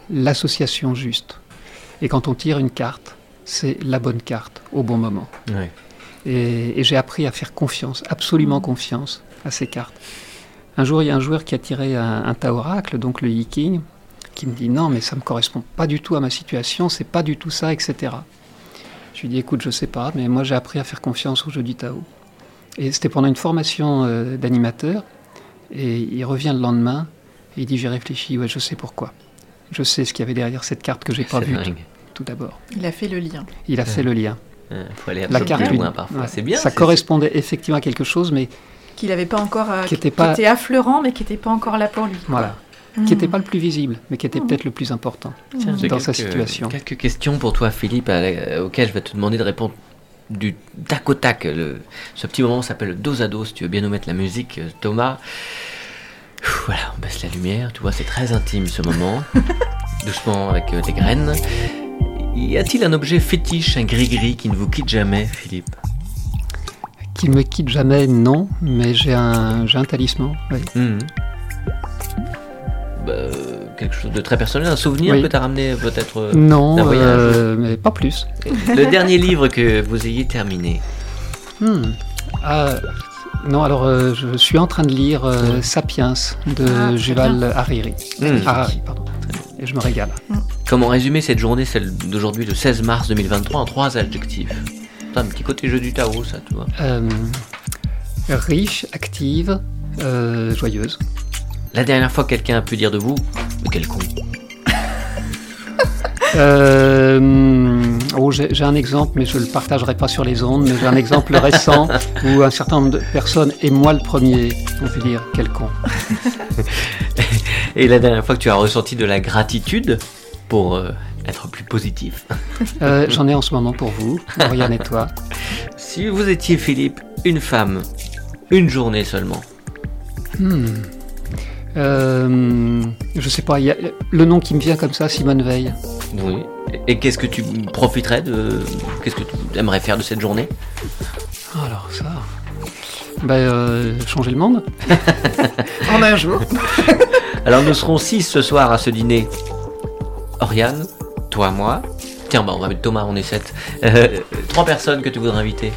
l'association juste. Et quand on tire une carte, c'est la bonne carte au bon moment. Ouais. Et, et j'ai appris à faire confiance, absolument confiance à ces cartes. Un jour, il y a un joueur qui a tiré un, un Taoracle, donc le Yi King, qui me dit non, mais ça ne me correspond pas du tout à ma situation, c'est pas du tout ça, etc. Je lui dis écoute, je sais pas, mais moi j'ai appris à faire confiance au jeu du Tao. Et c'était pendant une formation euh, d'animateur, et il revient le lendemain, et il dit j'ai réfléchi, ouais, je sais pourquoi. Je sais ce qu'il y avait derrière cette carte que j'ai pas C'est vue dingue. tout d'abord. Il a fait le lien. Il a fait le lien. Il faut aller La carte, loin parfois. ouais, C'est bien. Ça correspondait effectivement à quelque chose, mais Qu'il n'avait pas encore. euh, Qui était pas- était affleurant, mais qui n'était pas encore là pour lui. voilà, Mhm. qui n'était pas le plus visible, mais qui était Mhm. peut-être le plus important. J'ai dans sa situation. Quelques questions pour toi, Philippe, la- auxquelles je vais te demander de répondre du tac au tac. Le- ce petit moment s'appelle dos à dos. Si tu veux bien nous mettre la musique, euh, Thomas. Ouh, Voilà, on baisse la lumière. Tu vois, c'est très intime ce moment. <laughs> Doucement avec euh, des graines. Y a-t-il un objet fétiche, un gris-gris qui ne vous quitte jamais, Philippe? Qui me quitte jamais, non, mais j'ai un, j'ai un talisman. oui. Mhm. bah, quelque chose de très personnel, un souvenir Oui. que tu as ramené peut-être euh, Non, d'un voyage. euh, mais pas plus. Le dernier livre que vous ayez terminé. Hmm. Ah, non, alors euh, je suis en train de lire euh, Sapiens de Ah, Yuval Hariri. Hmm. Harari, pardon. Et je me régale. Comment résumer cette journée, celle d'aujourd'hui, le 16 mars 2023, en trois adjectifs un petit côté jeu du Tao, ça, tu vois. Euh, riche, active, euh, joyeuse. La dernière fois que quelqu'un a pu dire de vous, mais quel con. <laughs> Euh, oh, j'ai un exemple, mais je ne le partagerai pas sur les ondes, mais j'ai un exemple récent <laughs> où un certain nombre de personnes, et moi le premier, ont pu dire quel con. <laughs> Et la dernière fois que tu as ressenti de la gratitude pour positif. Euh, J'en ai en ce moment pour vous, Oriane et toi. Si vous étiez Philippe, une femme, une journée seulement. Hmm. Euh, je sais pas, il y a le nom qui me vient comme ça, Simone Veil. Oui. Et qu'est-ce que tu profiterais de. Qu'est-ce que tu aimerais faire de cette journée? Alors ça. Ben, euh, changer le monde <laughs> En un jour. Alors nous serons six ce soir à ce dîner. Oriane, toi, moi. Tiens, bah on va mettre Thomas, on est sept. Euh, trois personnes que tu voudrais inviter.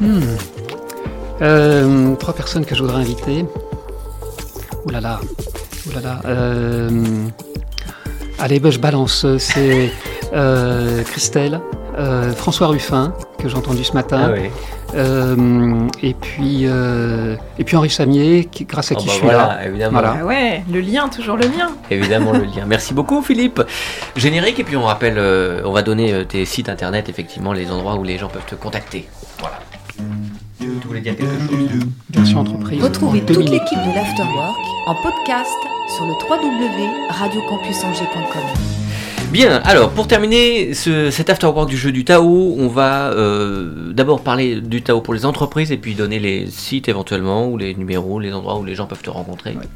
Hmm. Euh, Trois personnes que je voudrais inviter. Ouh là là. Là. Euh, Allez, ben, je balance. C'est euh, Christelle, euh, François Ruffin, que j'ai entendu ce matin. oui. euh, et, puis, euh, et puis Henri Chamier, qui, grâce à Oh, qui bah je suis voilà, là. évidemment. Voilà. Ah ouais, le lien, toujours le lien. Évidemment le <laughs> lien. Merci beaucoup Philippe. Générique et puis on rappelle, euh, on va donner euh, tes sites internet, effectivement, les endroits où les gens peuvent te contacter. Voilà. Tu voulais dire quelque chose? Version entreprise. Retrouvez toute minutes. l'équipe de l'Afterwork en podcast sur le www.radiocampusangers.com. Bien, alors pour terminer ce- cet afterwork du jeu du Tao, on va euh, d'abord parler du Tao pour les entreprises et puis donner les sites éventuellement ou les numéros, les endroits où les gens peuvent te rencontrer. Ouais.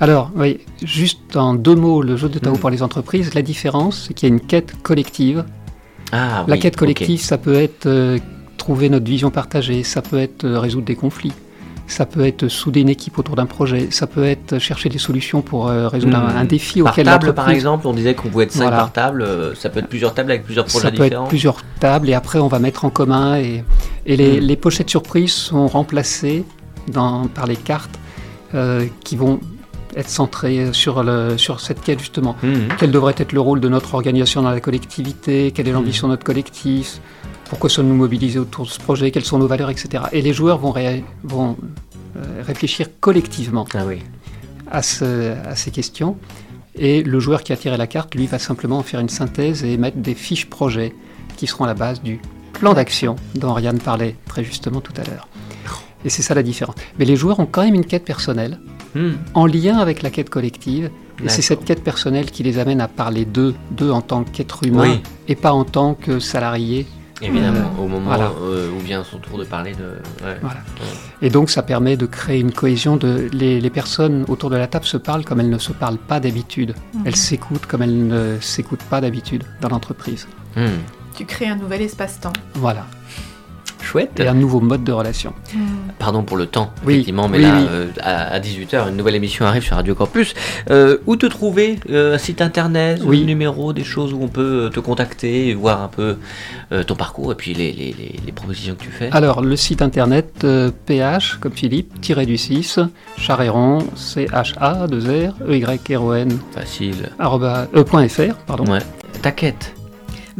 Alors, oui, juste en deux mots, le jeu de Tao Mm. pour les entreprises, la différence, c'est qu'il y a une quête collective. Ah, La oui, quête collective, ça peut être euh, trouver notre vision partagée, ça peut être euh, résoudre des conflits, ça peut être souder une équipe autour d'un projet, ça peut être chercher des solutions pour euh, résoudre Hmm. un, un défi Par auquel table, par exemple, on disait qu'on pouvait être 5 Voilà. par table, euh, ça peut être plusieurs tables avec plusieurs projets Ça peut être plusieurs tables et après on va mettre en commun et, et les, les pochettes surprises sont remplacées dans- par les cartes euh, qui vont être centrées sur, le, sur cette quête justement. Mhm. Quel devrait être le rôle de notre organisation dans la collectivité? Quelle est l'ambition Mm. de notre collectif? Pourquoi sommes-nous mobilisés autour de ce projet Quelles sont nos valeurs, etc. Et les joueurs vont, ré- vont euh, réfléchir collectivement Ah oui. à, ce- à ces questions. Et le joueur qui a tiré la carte, lui, va simplement en faire une synthèse et mettre des fiches projets qui seront à la base du plan d'action dont Oriane parlait très justement tout à l'heure. Et c'est ça la différence. Mais les joueurs ont quand même une quête personnelle Mhm. en lien avec la quête collective. Et c'est cette quête personnelle qui les amène à parler d'eux, d'eux en tant qu'être humain Oui. et pas en tant que salarié. Évidemment, au moment Voilà. euh, où vient son tour de parler de. ouais. Voilà. Et donc ça permet de créer une cohésion. De... Les, les personnes autour de la table se parlent comme elles ne se parlent pas d'habitude. Elles s'écoutent comme elles ne s'écoutent pas d'habitude dans l'entreprise. Tu crées un nouvel espace-temps. Voilà. Chouette. Et un nouveau mode de relation. Pardon pour le temps, Oui, effectivement, mais oui, là, oui. euh, à, 18h, une nouvelle émission arrive sur Radio Campus. Euh, où te trouver euh, Un site internet, Oui. un numéro, des choses où on peut te contacter, et voir un peu euh, ton parcours et puis les, les- les- les propositions que tu fais? Alors le site internet euh, ph comme Philippe, tiré du 6, Charéron, C-H-A, 2 R, E-Y-R-O-N, Facile. arroba- euh, point .fr, pardon. Ouais. Ta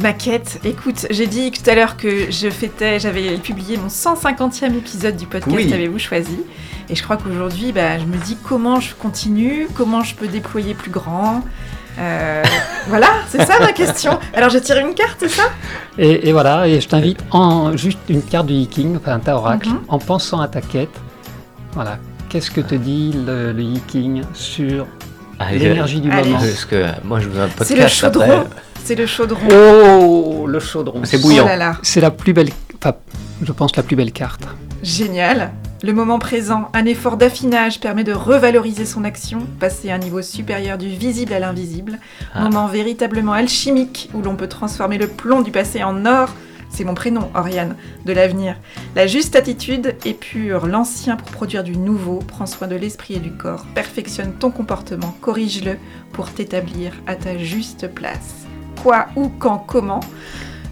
Ma quête, écoute, j'ai dit tout à l'heure que je fêtais, j'avais publié mon 150e épisode du podcast Oui. Avez-vous choisi Et je crois qu'aujourd'hui, bah, je me dis comment je continue, comment je peux déployer plus grand. Euh, <laughs> voilà, c'est ça ma question. Alors je tire une carte, c'est ça? Et, et voilà, et je t'invite en juste une carte du Yiking, enfin un tas oracle, Mhm. en pensant à ta quête. Voilà. Qu'est-ce que te dit le, le Yiking sur l'énergie du moment Parce que moi je veux un podcast. C'est le chaudron. après. C'est le chaudron. Oh, le chaudron. C'est bouillant. Oh C'est la plus belle, enfin, je pense la plus belle carte. génial. Le moment présent, un effort d'affinage permet de revaloriser son action, passer à un niveau supérieur du visible à l'invisible. Ah. Moment véritablement alchimique où l'on peut transformer le plomb du passé en or c'est mon prénom, Oriane, de l'avenir. La juste attitude épure l'ancien pour produire du nouveau, prends soin de l'esprit et du corps, perfectionne ton comportement, corrige-le pour t'établir à ta juste place. Quoi, où, quand, comment?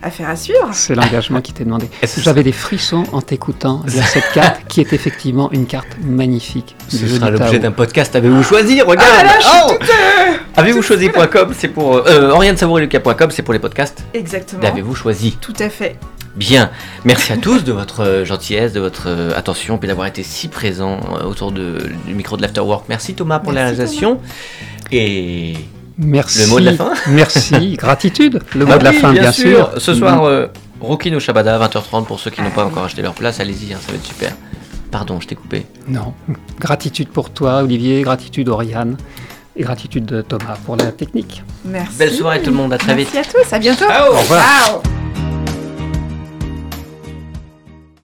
Affaire à suivre. C'est l'engagement qui t'est demandé. Est-ce que J'avais des frissons en t'écoutant cette carte qui est effectivement une carte magnifique. Ce sera l'objet d'un podcast. Avez-vous choisi Regarde Ah là, Oh Avez-vous choisi.com C'est pour. Euh, euh, OrianeSavoureLucas.com, c'est pour les podcasts. Exactement. L'avez-vous choisi? Tout à fait. Bien. Merci à tous de votre euh, gentillesse, de votre euh, attention, puis d'avoir été si présents euh, autour de- du micro de l'Afterwork. Merci Thomas pour la Merci, réalisation. Et Merci. Le mot de la fin <laughs> Merci. Gratitude. Le mot Ah de la oui, fin, bien, sûr. Ce soir, euh, Rookie no Shabada, 20h30 pour ceux qui n'ont pas encore acheté leur place. Allez-y, hein, ça va être super. Pardon, je t'ai coupé. Non. Gratitude pour toi, Olivier. Gratitude, Oriane. Et gratitude de Thomas pour la technique. Merci. Belle soirée tout le monde, à très vite. Merci à tous, à bientôt. Ciao. Au revoir. Ciao.